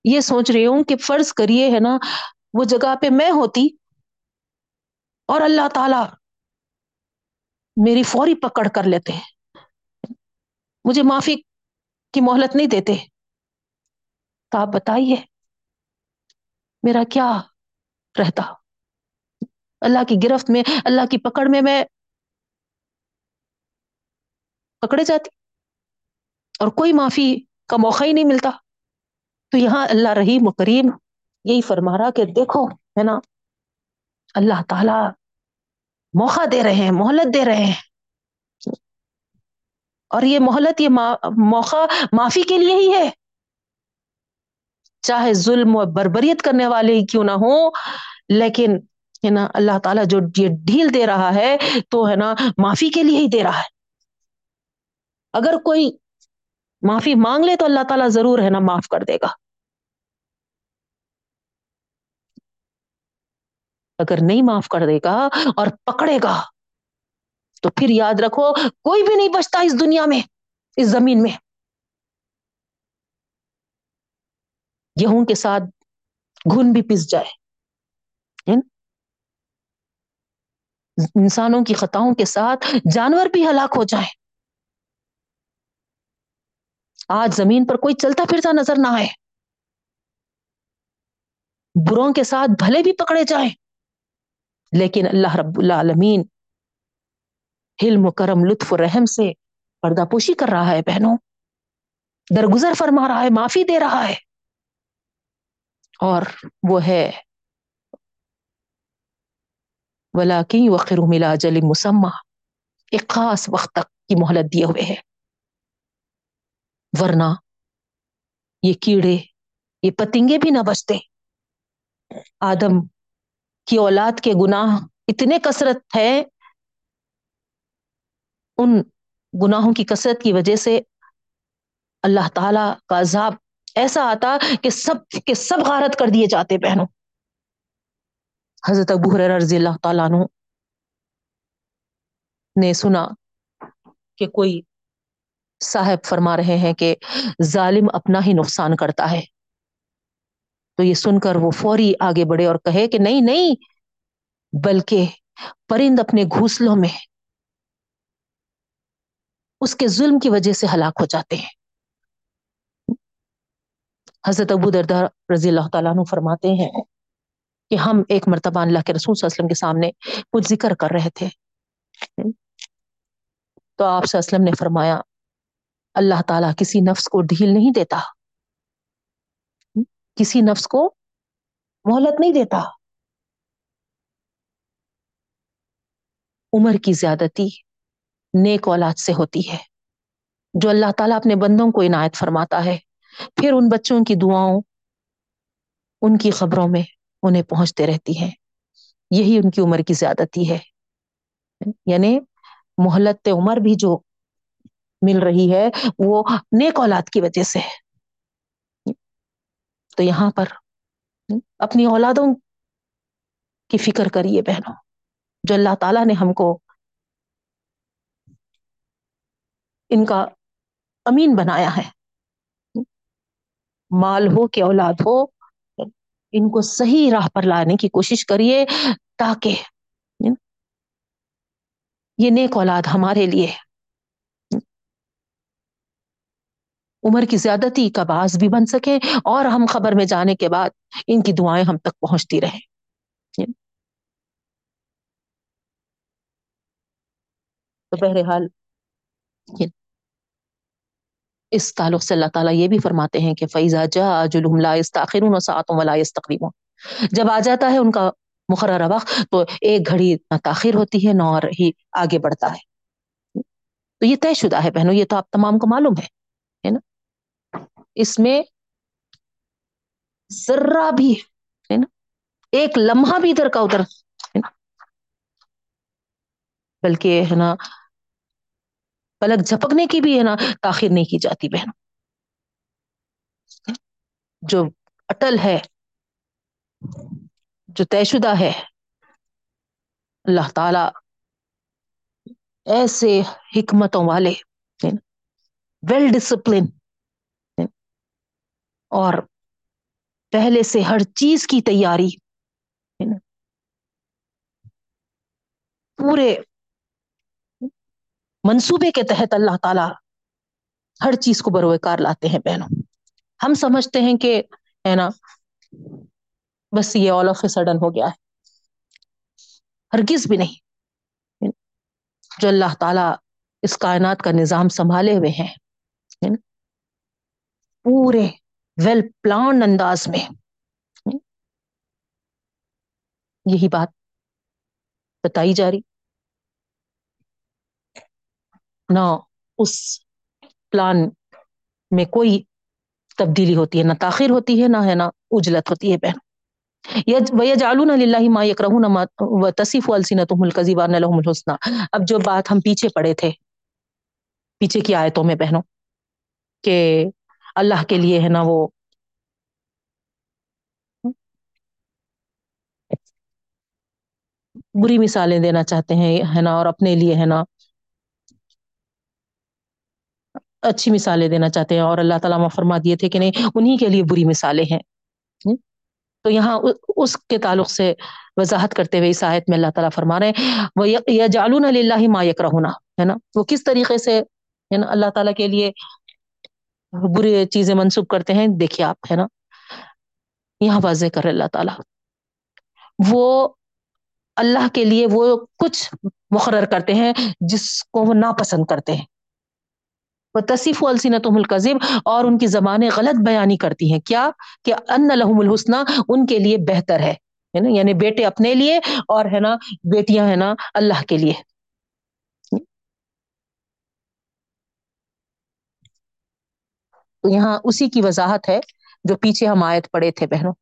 یہ سوچ رہی ہوں کہ فرض کریے ہے نا وہ جگہ پہ میں ہوتی اور اللہ تعالی میری فوری پکڑ کر لیتے مجھے معافی کی مہلت نہیں دیتے۔ تو آپ بتائیے، میرا کیا رہتا؟ اللہ کی گرفت میں، اللہ کی پکڑ میں میں پکڑے جاتی اور کوئی معافی کا موقع ہی نہیں ملتا۔ تو یہاں اللہ رحیم و کریم یہی فرما رہا کہ دیکھو، ہے نا؟ اللہ تعالی موقع دے رہے ہیں، مہلت دے رہے ہیں۔ اور یہ مہلت، یہ موقع معافی کے لیے ہی ہے۔ چاہے ظلم و بربریت کرنے والے ہی کیوں نہ ہو لیکن ہے نا، اللہ تعالیٰ جو یہ ڈھیل دے رہا ہے تو ہے نا، معافی کے لیے ہی دے رہا ہے۔ اگر کوئی معافی مانگ لے تو اللہ تعالیٰ ضرور ہے نا، معاف کر دے گا۔ اگر نہیں معاف کر دے گا اور پکڑے گا، تو پھر یاد رکھو، کوئی بھی نہیں بچتا اس دنیا میں، اس زمین میں۔ گیہوں کے ساتھ گھن بھی پس جائے۔ انسانوں کی خطاؤں کے ساتھ جانور بھی ہلاک ہو جائے آج زمین پر کوئی چلتا پھرتا نظر نہ آئے۔ بروں کے ساتھ بھلے بھی پکڑے جائیں۔ لیکن اللہ رب العالمین حلم و کرم، لطف و رحم سے پردہ پوشی کر رہا ہے بہنوں۔ درگزر فرما رہا ہے، معافی دے رہا ہے۔ اور وہ ہے ولاکی وقر ملا جلی مسمہ۔ ایک خاص وقت تک کی مہلت دیے ہوئے ہے ورنہ یہ کیڑے، یہ پتنگے بھی نہ بچتے۔ آدم کی اولاد کے گناہ اتنے کثرت ہے ان گناہوں کی کثرت کی وجہ سے اللہ تعالی کا عذاب ایسا آتا کہ سب کے سب غارت کر دیے جاتے بہنوں۔ حضرت ابو رضی اللہ تعالیٰ عنہ نے سنا کہ کوئی صاحب فرما رہے ہیں کہ ظالم اپنا ہی نقصان کرتا ہے۔ تو یہ سن کر وہ فوری آگے بڑھے اور کہے کہ نہیں نہیں، بلکہ پرند اپنے گھونسلوں میں اس کے ظلم کی وجہ سے ہلاک ہو جاتے ہیں۔ حضرت ابو دردا رضی اللہ تعالیٰ عنہ فرماتے ہیں کہ ہم ایک مرتبہ اللہ کے رسول صلی اللہ علیہ وسلم کے سامنے کچھ ذکر کر رہے تھے۔ تو آپ صلی اللہ علیہ وسلم نے فرمایا، اللہ تعالیٰ کسی نفس کو ڈھیل نہیں دیتا۔ کسی نفس کو مہلت نہیں دیتا۔ عمر کی زیادتی نیک اولاد سے ہوتی ہے۔ جو اللہ تعالیٰ اپنے بندوں کو عنایت فرماتا ہے، پھر ان بچوں کی دعاؤں، ان کی خبروں میں انہیں پہنچتے رہتی ہیں۔ یہی ان کی عمر کی زیادتی ہے۔ یعنی محلت عمر بھی جو مل رہی ہے، وہ نیک اولاد کی وجہ سے ہے۔ تو یہاں پر اپنی اولادوں کی فکر کریے بہنوں، جو اللہ تعالیٰ نے ہم کو ان کا امین بنایا ہے۔ مال ہو کہ اولاد ہو، ان کو صحیح راہ پر لانے کی کوشش کریے تاکہ یہ نیک اولاد ہمارے لیے عمر کی زیادتی کا باعث بھی بن سکے اور ہم خبر میں جانے کے بعد ان کی دعائیں ہم تک پہنچتی رہیں۔ جی۔ تو بہرحال جی۔ اس تعلق سے اللہ تعالیٰ یہ بھی فرماتے ہیں کہ فیضا جا جلوم لا استاخر ساتوں ولا تقریبوں جب آ جاتا ہے ان کا مقررہ وقت تو ایک گھڑی نہ تاخیر ہوتی ہے نہ اور ہی آگے بڑھتا ہے۔ تو یہ طے شدہ ہے بہنوں، یہ تو آپ تمام کو معلوم ہے نا؟ اس میں ذرہ بھی ہے نا؟ ایک لمحہ بھی ادھر کا ادھر بلکہ ہے نا، پلک جھپکنے کی بھی ہے نا، تاخیر نہیں کی جاتی بہن۔ جو اٹل ہے، جو طے شدہ ہے، اللہ تعالی ایسے حکمتوں والے ویل ڈسپلن اور پہلے سے ہر چیز کی تیاری پورے منصوبے کے تحت اللہ تعالی ہر چیز کو بروئے کار لاتے ہیں بہنوں۔ ہم سمجھتے ہیں کہ، ہے نا، بس یہ آل آف اے سڈن ہو گیا ہے۔ ہرگز بھی نہیں۔ جو اللہ تعالی اس کائنات کا نظام سنبھالے ہوئے ہیں پورے ویل پلانڈ انداز میں یہی بات بتائی جا رہی۔ نہ اس پلان میں کوئی تبدیلی ہوتی ہے، نہ تاخیر ہوتی ہے، نہ ہے نہ اجلت ہوتی ہے بہن۔ وَيَجْعَلُونَ لِلَّهِ مَا يَكْرَهُونَ وَتَصِفُ أَلْسِنَتُهُمُ الْكَذِبَ أَنَّ لَهُمُ الْحُسْنَى اب جو بات ہم پیچھے پڑے تھے، پیچھے کی آیتوں میں بہنوں، کہ اللہ کے لیے ہے نا وہ۔ بری مثالیں دینا چاہتے ہیں، ہے نا، اور اپنے لیے ہے نا۔ اچھی مثالیں دینا چاہتے ہیں، اور اللہ تعالیٰ فرما دیے تھے کہ نہیں انہیں کے لیے بری مثالیں ہیں۔ تو یہاں اس کے تعلق سے وضاحت کرتے ہوئے اس آیت میں اللہ تعالیٰ فرما رہے ہیں وہ جالون اللہ ما یک ہے نا۔ وہ کس طریقے سے، ہے نا، اللہ تعالیٰ کے لیے بری چیزیں منسوخ کرتے ہیں، دیکھیے آپ، ہے نا؟ یہاں واضح کر اللہ تعالیٰ۔ وہ اللہ کے لیے وہ کچھ مقرر کرتے ہیں جس کو وہ ناپسند کرتے ہیں۔ وہ تصف و السینت القزب اور ان کی زبانیں غلط بیانی کرتی ہیں۔ کیا؟ کہ ان لحم الحسنہ ان کے لیے بہتر ہے نا؟ یعنی بیٹے اپنے لیے اور، ہے نا، بیٹیاں، ہے نا، اللہ کے لیے۔ تو یہاں اسی کی وضاحت ہے جو پیچھے ہم آیت پڑے تھے بہنوں۔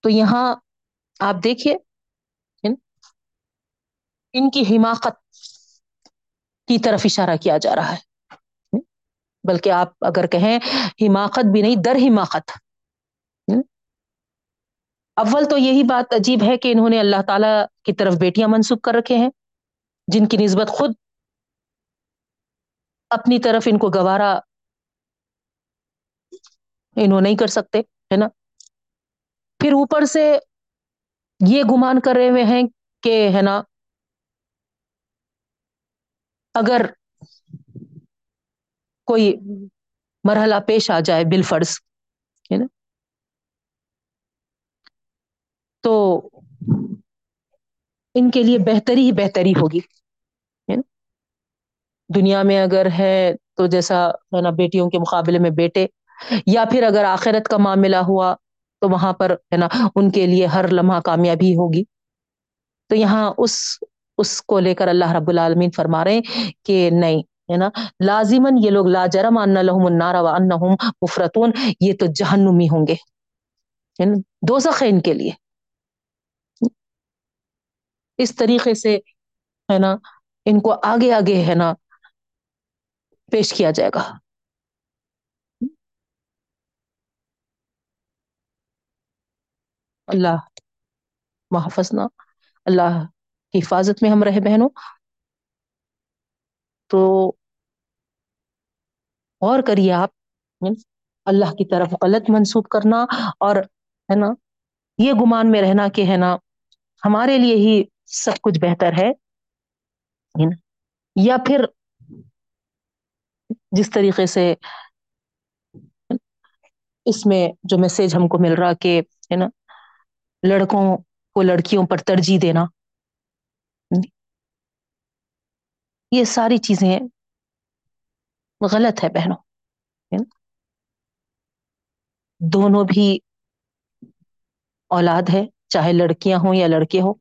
تو یہاں آپ دیکھیے، ان کی حماقت کی طرف اشارہ کیا جا رہا ہے۔ بلکہ آپ اگر کہیں حماقت بھی نہیں، در حماقت۔ اول تو یہی بات عجیب ہے کہ انہوں نے اللہ تعالی کی طرف بیٹیاں منسوخ کر رکھے ہیں۔ جن کی نسبت خود اپنی طرف ان کو گوارا انہوں نہیں کر سکتے، ہے نا؟ پھر اوپر سے یہ گمان کر رہے ہوئے ہیں کہ، ہے نا، اگر کوئی مرحلہ پیش آ جائے بال فرض ہے نا؟ تو ان کے لیے بہتری ہی بہتری ہوگی۔ دنیا میں اگر ہے تو جیسا ہے نا بیٹیوں کے مقابلے میں بیٹے، یا پھر اگر آخرت کا معاملہ ہوا تو وہاں پر ہے نا ان کے لیے ہر لمحہ کامیابی ہوگی۔ تو یہاں اس اس کو لے کر اللہ رب العالمین فرما رہے ہیں کہ نہیں، ہے نا لازمن یہ لوگ لا جرم ان لہم النار و انہم مفرتون یہ تو جہنمی ہوں گے۔ دو ہے ان کے لیے۔ اس طریقے سے ہے نا ان کو آگے آگے ہے نا پیش کیا جائے گا۔ اللہ، محافظ اللہ کی حفاظت میں ہم رہے بہنوں۔ تو اور کریے آپ اللہ کی طرف غلط منسوخ کرنا اور ہے نا، یہ گمان میں رہنا کہ ہے نا، ہمارے لیے ہی سب کچھ بہتر ہے۔ یا پھر جس طریقے سے اس میں جو میسج ہم کو مل رہا کہ ہے نا، لڑکوں کو لڑکیوں پر ترجیح دینا۔ یہ ساری چیزیں غلط ہے بہنوں۔ دونوں بھی اولاد ہے، چاہے لڑکیاں ہوں یا لڑکے ہوں۔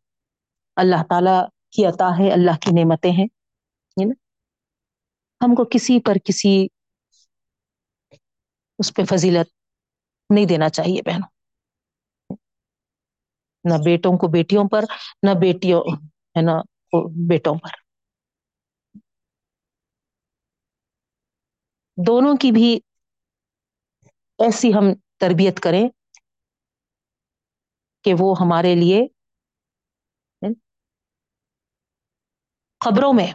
اللہ تعالی کی عطا ہے، اللہ کی نعمتیں ہیں۔ ہم کو کسی پر کسی اس پہ فضیلت نہیں دینا چاہیے بہنوں۔ نہ بیٹوں کو بیٹیوں پر، نہ بیٹیوں، ہے نا بیٹوں پر۔ دونوں کی بھی ایسی ہم تربیت کریں کہ وہ ہمارے لیے، خبروں میں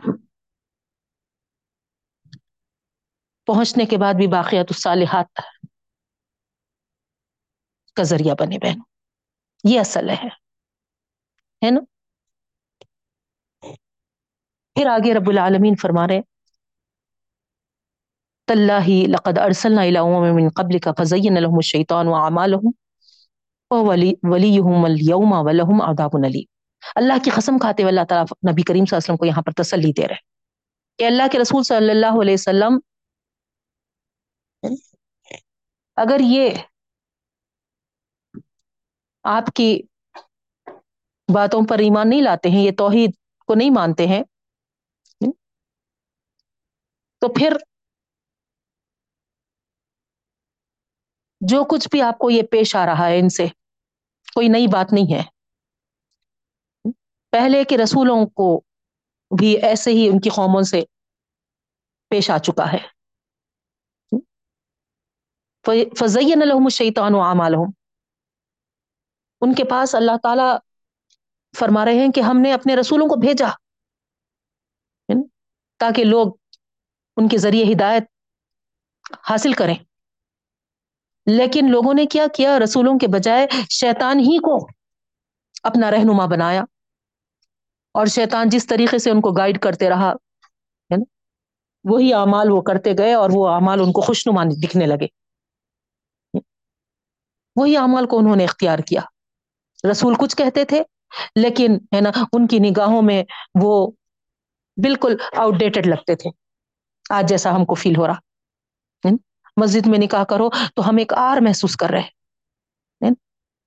پہنچنے کے بعد بھی باقیات الصالحات کا ذریعہ بنے بہن۔ یہ اصل ہے۔ ہے نا؟ پھر آگے رب العالمین فرما رہے تاللہ لقد ارسلنا الى امم من قبلك فزين لهم الشيطان واعمالهم ووليهم اليوم ولهم عذاب اليم اللہ کی قسم کھاتے ہوئے اللہ تعالیٰ نبی کریم صلی اللہ علیہ وسلم کو یہاں پر تسلی دے رہے کہ اللہ کے رسول صلی اللہ علیہ وسلم اگر یہ آپ کی باتوں پر ایمان نہیں لاتے ہیں، یہ توحید کو نہیں مانتے ہیں، تو پھر جو کچھ بھی آپ کو یہ پیش آ رہا ہے ان سے، کوئی نئی بات نہیں ہے۔ پہلے کے رسولوں کو بھی ایسے ہی ان کی قوموں سے پیش آ چکا ہے۔ فضین الحم الشیطان و عام ان کے پاس اللہ تعالی فرما رہے ہیں کہ ہم نے اپنے رسولوں کو بھیجا۔ یعنی تاکہ لوگ ان کے ذریعے ہدایت حاصل کریں۔ لیکن لوگوں نے کیا؟ کیا رسولوں کے بجائے شیطان ہی کو اپنا رہنما بنایا۔ اور شیطان جس طریقے سے ان کو گائیڈ کرتے رہا ہے نا وہی اعمال وہ کرتے گئے اور وہ اعمال ان کو خوشنما دکھنے لگے۔ وہی اعمال کو انہوں نے اختیار کیا۔ رسول کچھ کہتے تھے، لیکن ہے نا، ان کی نگاہوں میں وہ بالکل آؤٹ ڈیٹڈ لگتے تھے۔ آج جیسا ہم کو فیل ہو رہا۔ مسجد میں نکاح کرو تو ہم ایک آر محسوس کر رہے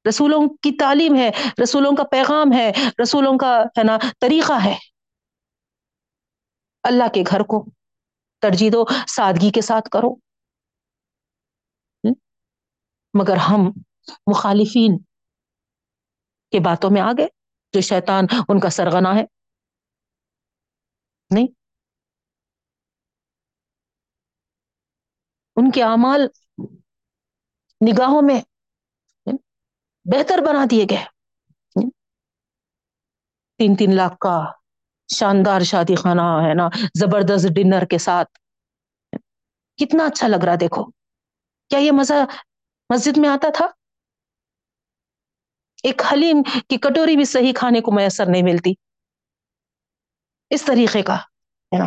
رسولوں کی تعلیم ہے، رسولوں کا پیغام ہے، رسولوں کا ہے نا طریقہ ہے۔ اللہ کے گھر کو ترجیح دو، سادگی کے ساتھ کرو۔ مگر ہم مخالفین کے باتوں میں آ گئے جو شیطان ان کا سرغنا ہے۔ نہیں۔ ان کے اعمال نگاہوں میں بہتر بنا دیے گئے۔ تین تین لاکھ کا شاندار شادی خانہ ہے نا، زبردست ڈنر کے ساتھ۔ کتنا اچھا لگ رہا دیکھو۔ کیا یہ مزہ مسجد میں آتا تھا۔ ایک حلیم کی کٹوری بھی صحیح کھانے کو میسر نہیں ملتی۔ اس طریقے کا۔ ہے نا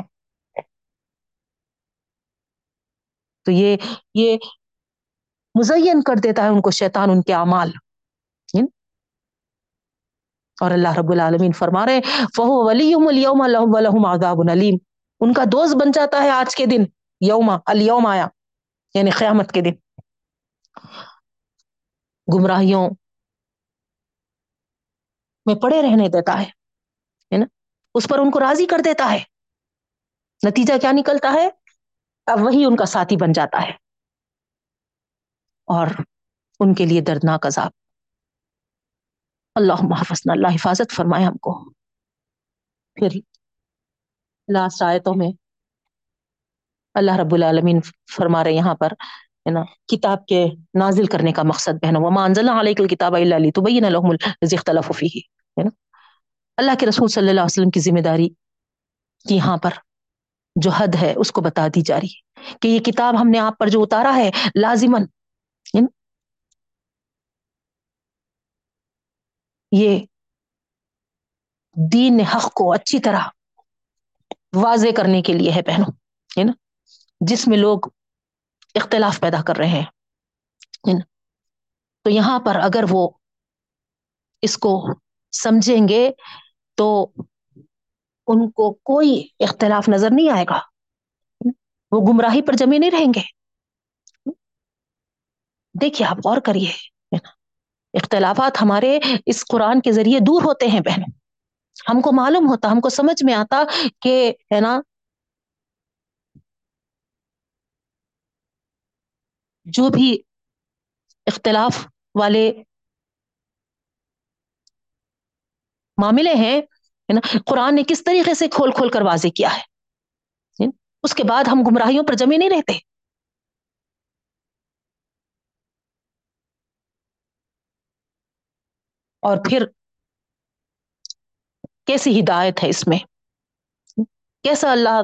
تو یہ یہ مزین کر دیتا ہے ان کو شیطان، ان کے اعمال۔ اور اللہ رب العالمین فرما رہے فہو ولیم اليوم لهم عذاب علیم۔ ان کا دوست بن جاتا ہے آج کے دن، یوم، الیوم آیا یعنی قیامت کے دن۔ گمراہیوں میں پڑے رہنے دیتا ہے نا؟ اس پر ان کو راضی کر دیتا ہے۔ نتیجہ کیا نکلتا ہے؟ اب وہی ان کا ساتھی بن جاتا ہے۔ اور ان کے لیے دردناک عذاب۔ اللہ محفظ اللہ حفاظت فرمائے ہم کو۔ پھر لاسٹ آیتوں میں اللہ رب العالمین فرما رہے یہاں پر۔ ہے نا، کتاب کے نازل کرنے کا مقصد بہن وما انزلنا علیک الکتاب الا لتبین لهم الذی اختلفوا فیہ ہے نا؟ اللہ کے رسول صلی اللہ علیہ وسلم کی ذمہ داری یہاں پر جو حد ہے، اس کو بتا دی جا رہی ہے کہ یہ کتاب ہم نے آپ پر جو اتارا ہے لازمن یہ دین حق کو اچھی طرح واضح کرنے کے لیے ہے بہنوں، ہے نا؟ جس میں لوگ اختلاف پیدا کر رہے ہیں۔ تو یہاں پر اگر وہ اس کو سمجھیں گے تو ان کو کوئی اختلاف نظر نہیں آئے گا۔ وہ گمراہی پر جمے نہیں رہیں گے۔ دیکھیے آپ غور کریے اختلافات ہمارے اس قرآن کے ذریعے دور ہوتے ہیں بہن ہم کو معلوم ہوتا، ہم کو سمجھ میں آتا کہ، ہے نا؟ جو بھی اختلاف والے معاملے ہیں نا، قرآن نے کس طریقے سے کھول کھول کر واضح کیا ہے؟ اس کے بعد ہم گمراہیوں پر جمے نہیں رہتے۔ اور پھر کیسی ہدایت ہے اس میں؟ کیسا اللہ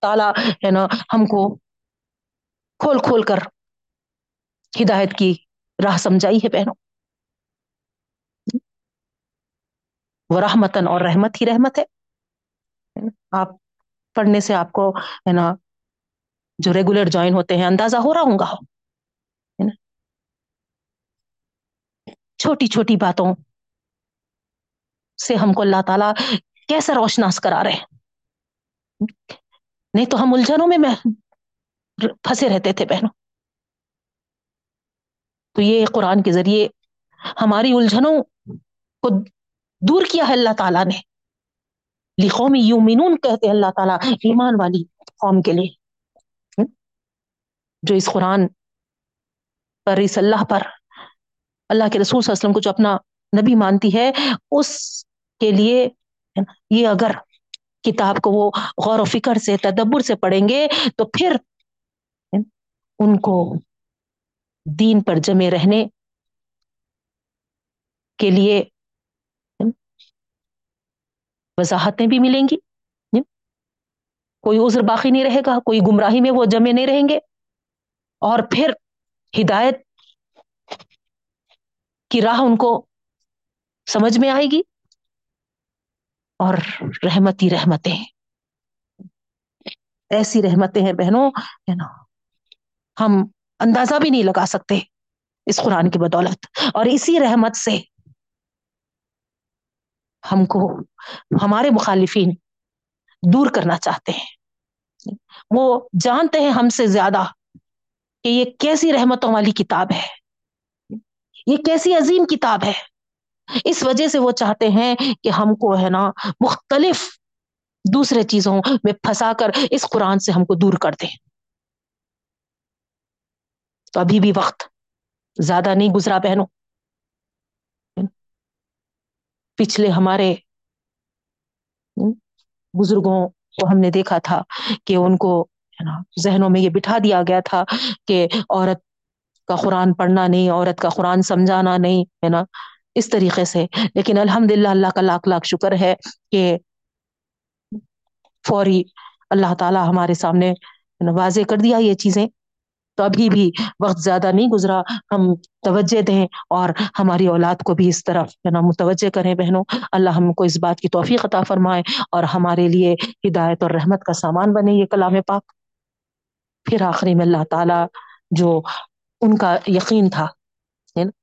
تعالی، ہے نا، ہم کو کھول کھول کر ہدایت کی راہ سمجھائی ہے بہنوں۔ وہ رحمتن اور رحمت ہی رحمت ہے۔ آپ پڑھنے سے آپ کو ہے نا جو ریگولر جوائن ہوتے ہیں، اندازہ ہو رہا ہوں گا۔ چھوٹی چھوٹی باتوں سے ہم کو اللہ تعالیٰ کیسے روشناس کرا رہے نہیں تو ہم الجھنوں میں پھنسے رہتے تھے بہنوں۔ تو یہ قرآن کے ذریعے ہماری الجھنوں کو دور کیا ہے اللہ تعالیٰ نے۔ لکھومی یومنون کہتے اللہ تعالیٰ ایمان والی قوم کے لیے۔ جو اس قرآن پر، اس اللہ پر، اللہ کے رسول صلی اللہ علیہ وسلم کو جو اپنا نبی مانتی ہے، اس کے لیے یہ اگر کتاب کو وہ غور و فکر سے، تدبر سے پڑھیں گے تو پھر ان کو دین پر جمے رہنے کے لیے وضاحتیں بھی ملیں گی۔ کوئی عذر باقی نہیں رہے گا، کوئی گمراہی میں وہ جمے نہیں رہیں گے۔ اور پھر ہدایت کی راہ ان کو سمجھ میں آئے گی اور رحمتی رحمتیں۔ ایسی رحمتیں ہیں بہنوں، ہے نا؟ ہم اندازہ بھی نہیں لگا سکتے اس قرآن کی بدولت۔ اور اسی رحمت سے ہم کو ہمارے مخالفین دور کرنا چاہتے ہیں۔ وہ جانتے ہیں ہم سے زیادہ کہ یہ کیسی رحمتوں والی کتاب ہے۔ یہ کیسی عظیم کتاب ہے۔ اس وجہ سے وہ چاہتے ہیں کہ ہم کو ہے نا مختلف دوسرے چیزوں میں پھنسا کر اس قرآن سے ہم کو دور کر دیں۔ تو ابھی بھی وقت زیادہ نہیں گزرا بہنوں۔ پچھلے ہمارے بزرگوں کو ہم نے دیکھا تھا کہ ان کو ذہنوں میں یہ بٹھا دیا گیا تھا کہ عورت کا قرآن پڑھنا نہیں، عورت کا قرآن سمجھانا نہیں، ہے نا، اس طریقے سے۔ لیکن الحمد للہ اللہ کا لاکھ لاکھ شکر ہے کہ فوری اللہ تعالیٰ ہمارے سامنے واضح کر دیا یہ چیزیں۔ تو ابھی بھی وقت زیادہ نہیں گزرا۔ ہم توجہ دیں اور ہماری اولاد کو بھی اس طرف، ہے نا، متوجہ کریں بہنوں۔ اللہ ہم کو اس بات کی توفیق عطا فرمائے اور ہمارے لیے ہدایت اور رحمت کا سامان بنے یہ کلام پاک۔ پھر آخری میں اللہ تعالیٰ جو ان کا یقین تھا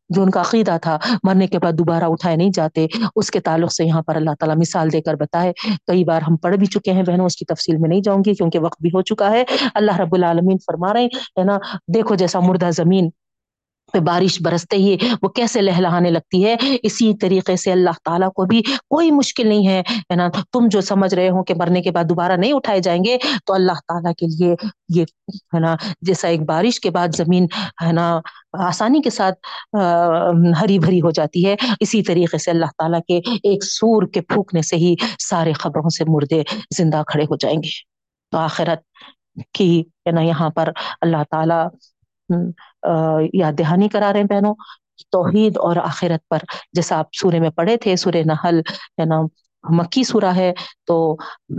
جو ان کا عقیدہ تھا، مرنے کے بعد دوبارہ اٹھائے نہیں جاتے، اس کے تعلق سے یہاں پر اللہ تعالیٰ مثال دے کر بتائے، کئی بار ہم پڑھ بھی چکے ہیں بہنوں، اس کی تفصیل میں نہیں جاؤں گی کیونکہ وقت بھی ہو چکا ہے۔ اللہ رب العالمین فرما رہے ہیں نا، دیکھو جیسا مردہ زمین پہ بارش برستے ہی وہ کیسے لہلانے لگتی ہے؟ اسی طریقے سے اللہ تعالیٰ کو بھی کوئی مشکل نہیں ہے نا؟ تم جو سمجھ رہے ہو کہ مرنے کے بعد دوبارہ نہیں اٹھائے جائیں گے، تو اللہ تعالیٰ کے لیے یہ، ہے نا؟ جیسا ایک بارش کے بعد زمین، ہے نا، آسانی کے ساتھ ہری بھری ہو جاتی ہے، اسی طریقے سے اللہ تعالیٰ کے ایک سور کے پھونکنے سے ہی سارے خبروں سے مردے زندہ کھڑے ہو جائیں گے۔ تو آخرت کی، ہے نا، یہاں پر اللہ تعالیٰ یاد دہانی کرا رہے ہیں بہنوں، توحید اور آخرت پر۔ جیسا آپ سورے میں پڑھے تھے، سورہ نحل، ہے نا، مکی سورہ ہے، تو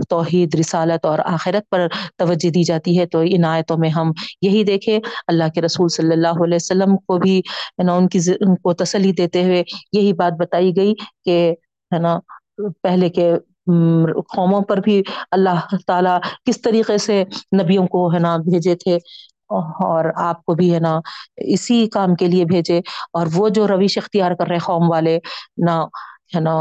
توحید، رسالت اور آخرت پر توجہ دی جاتی ہے۔ تو ان آیتوں میں ہم یہی دیکھے اللہ کے رسول صلی اللہ علیہ وسلم کو بھی، ہے نا، ان کی ان کو تسلی دیتے ہوئے یہی بات بتائی گئی کہ، ہے نا، پہلے کے قوموں پر بھی اللہ تعالیٰ کس طریقے سے نبیوں کو، ہے نا، بھیجے تھے۔ اور آپ کو بھی ہے نا اسی کام کے لیے بھیجے اور وہ جو رویش اختیار کر رہے قوم والے نہ ہے نا،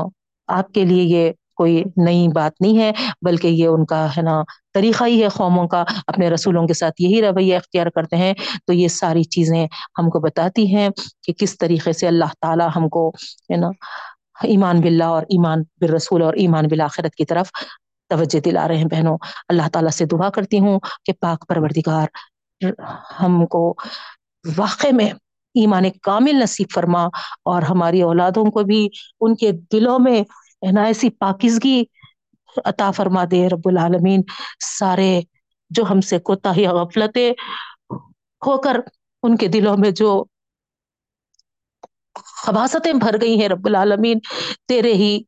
آپ کے لیے یہ کوئی نئی بات نہیں ہے، بلکہ یہ ان کا ہے نا طریقہ ہی ہے قوموں کا، اپنے رسولوں کے ساتھ یہی رویہ اختیار کرتے ہیں۔ تو یہ ساری چیزیں ہم کو بتاتی ہیں کہ کس طریقے سے اللہ تعالیٰ ہم کو ہے نا ایمان باللہ اور ایمان بالرسول اور ایمان بالآخرت کی طرف توجہ دلا رہے ہیں بہنوں۔ اللہ تعالیٰ سے دعا کرتی ہوں کہ پاک پروردگار ہم کو واقع میں ایمان کامل نصیب فرما اور ہماری اولادوں کو بھی ان کے دلوں میں ایسی پاکیزگی عطا فرما دے رب العالمین۔ سارے جو ہم سے کوتا ہی غفلتیں ہو کر ان کے دلوں میں جو خباستیں بھر گئی ہیں رب العالمین، تیرے ہی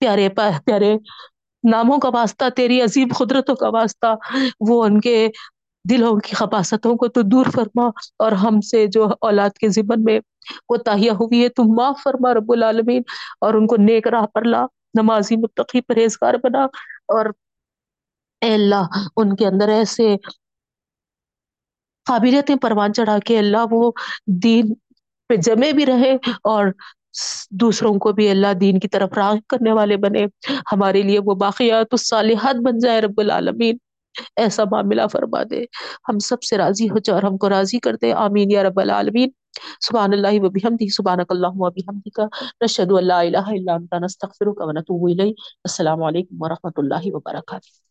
پیارے پیارے ناموں کا واسطہ، تیری عظیم قدرتوں کا واسطہ، وہ ان کے دلوں کی خباستوں کو تو دور فرما اور ہم سے جو اولاد کے ذمن میں کوتاہیاں ہوئی ہے تم معاف فرما رب العالمین اور ان کو نیک راہ پر لا، نمازی متقی پرہیزگار بنا اور اے اللہ ان کے اندر ایسے قابلیتیں پروان چڑھا کے اللہ وہ دین پہ جمے بھی رہے اور دوسروں کو بھی اللہ دین کی طرف راغ کرنے والے بنے۔ ہمارے لیے وہ باقیات الصالحات بن جائے رب العالمین۔ ایسا معاملہ فرما دے۔ ہم سب سے راضی ہو جائے اور ہم کو راضی کر دے۔ آمین یا رب العالمین۔ سبحان اللہ و بحمدہ سبحانک اللہم و بحمدک نشہد ان لا الہ الا انت، نستغفرک و نتوب الیک۔ السلام علیکم ورحمۃ اللہ وبرکاتہ۔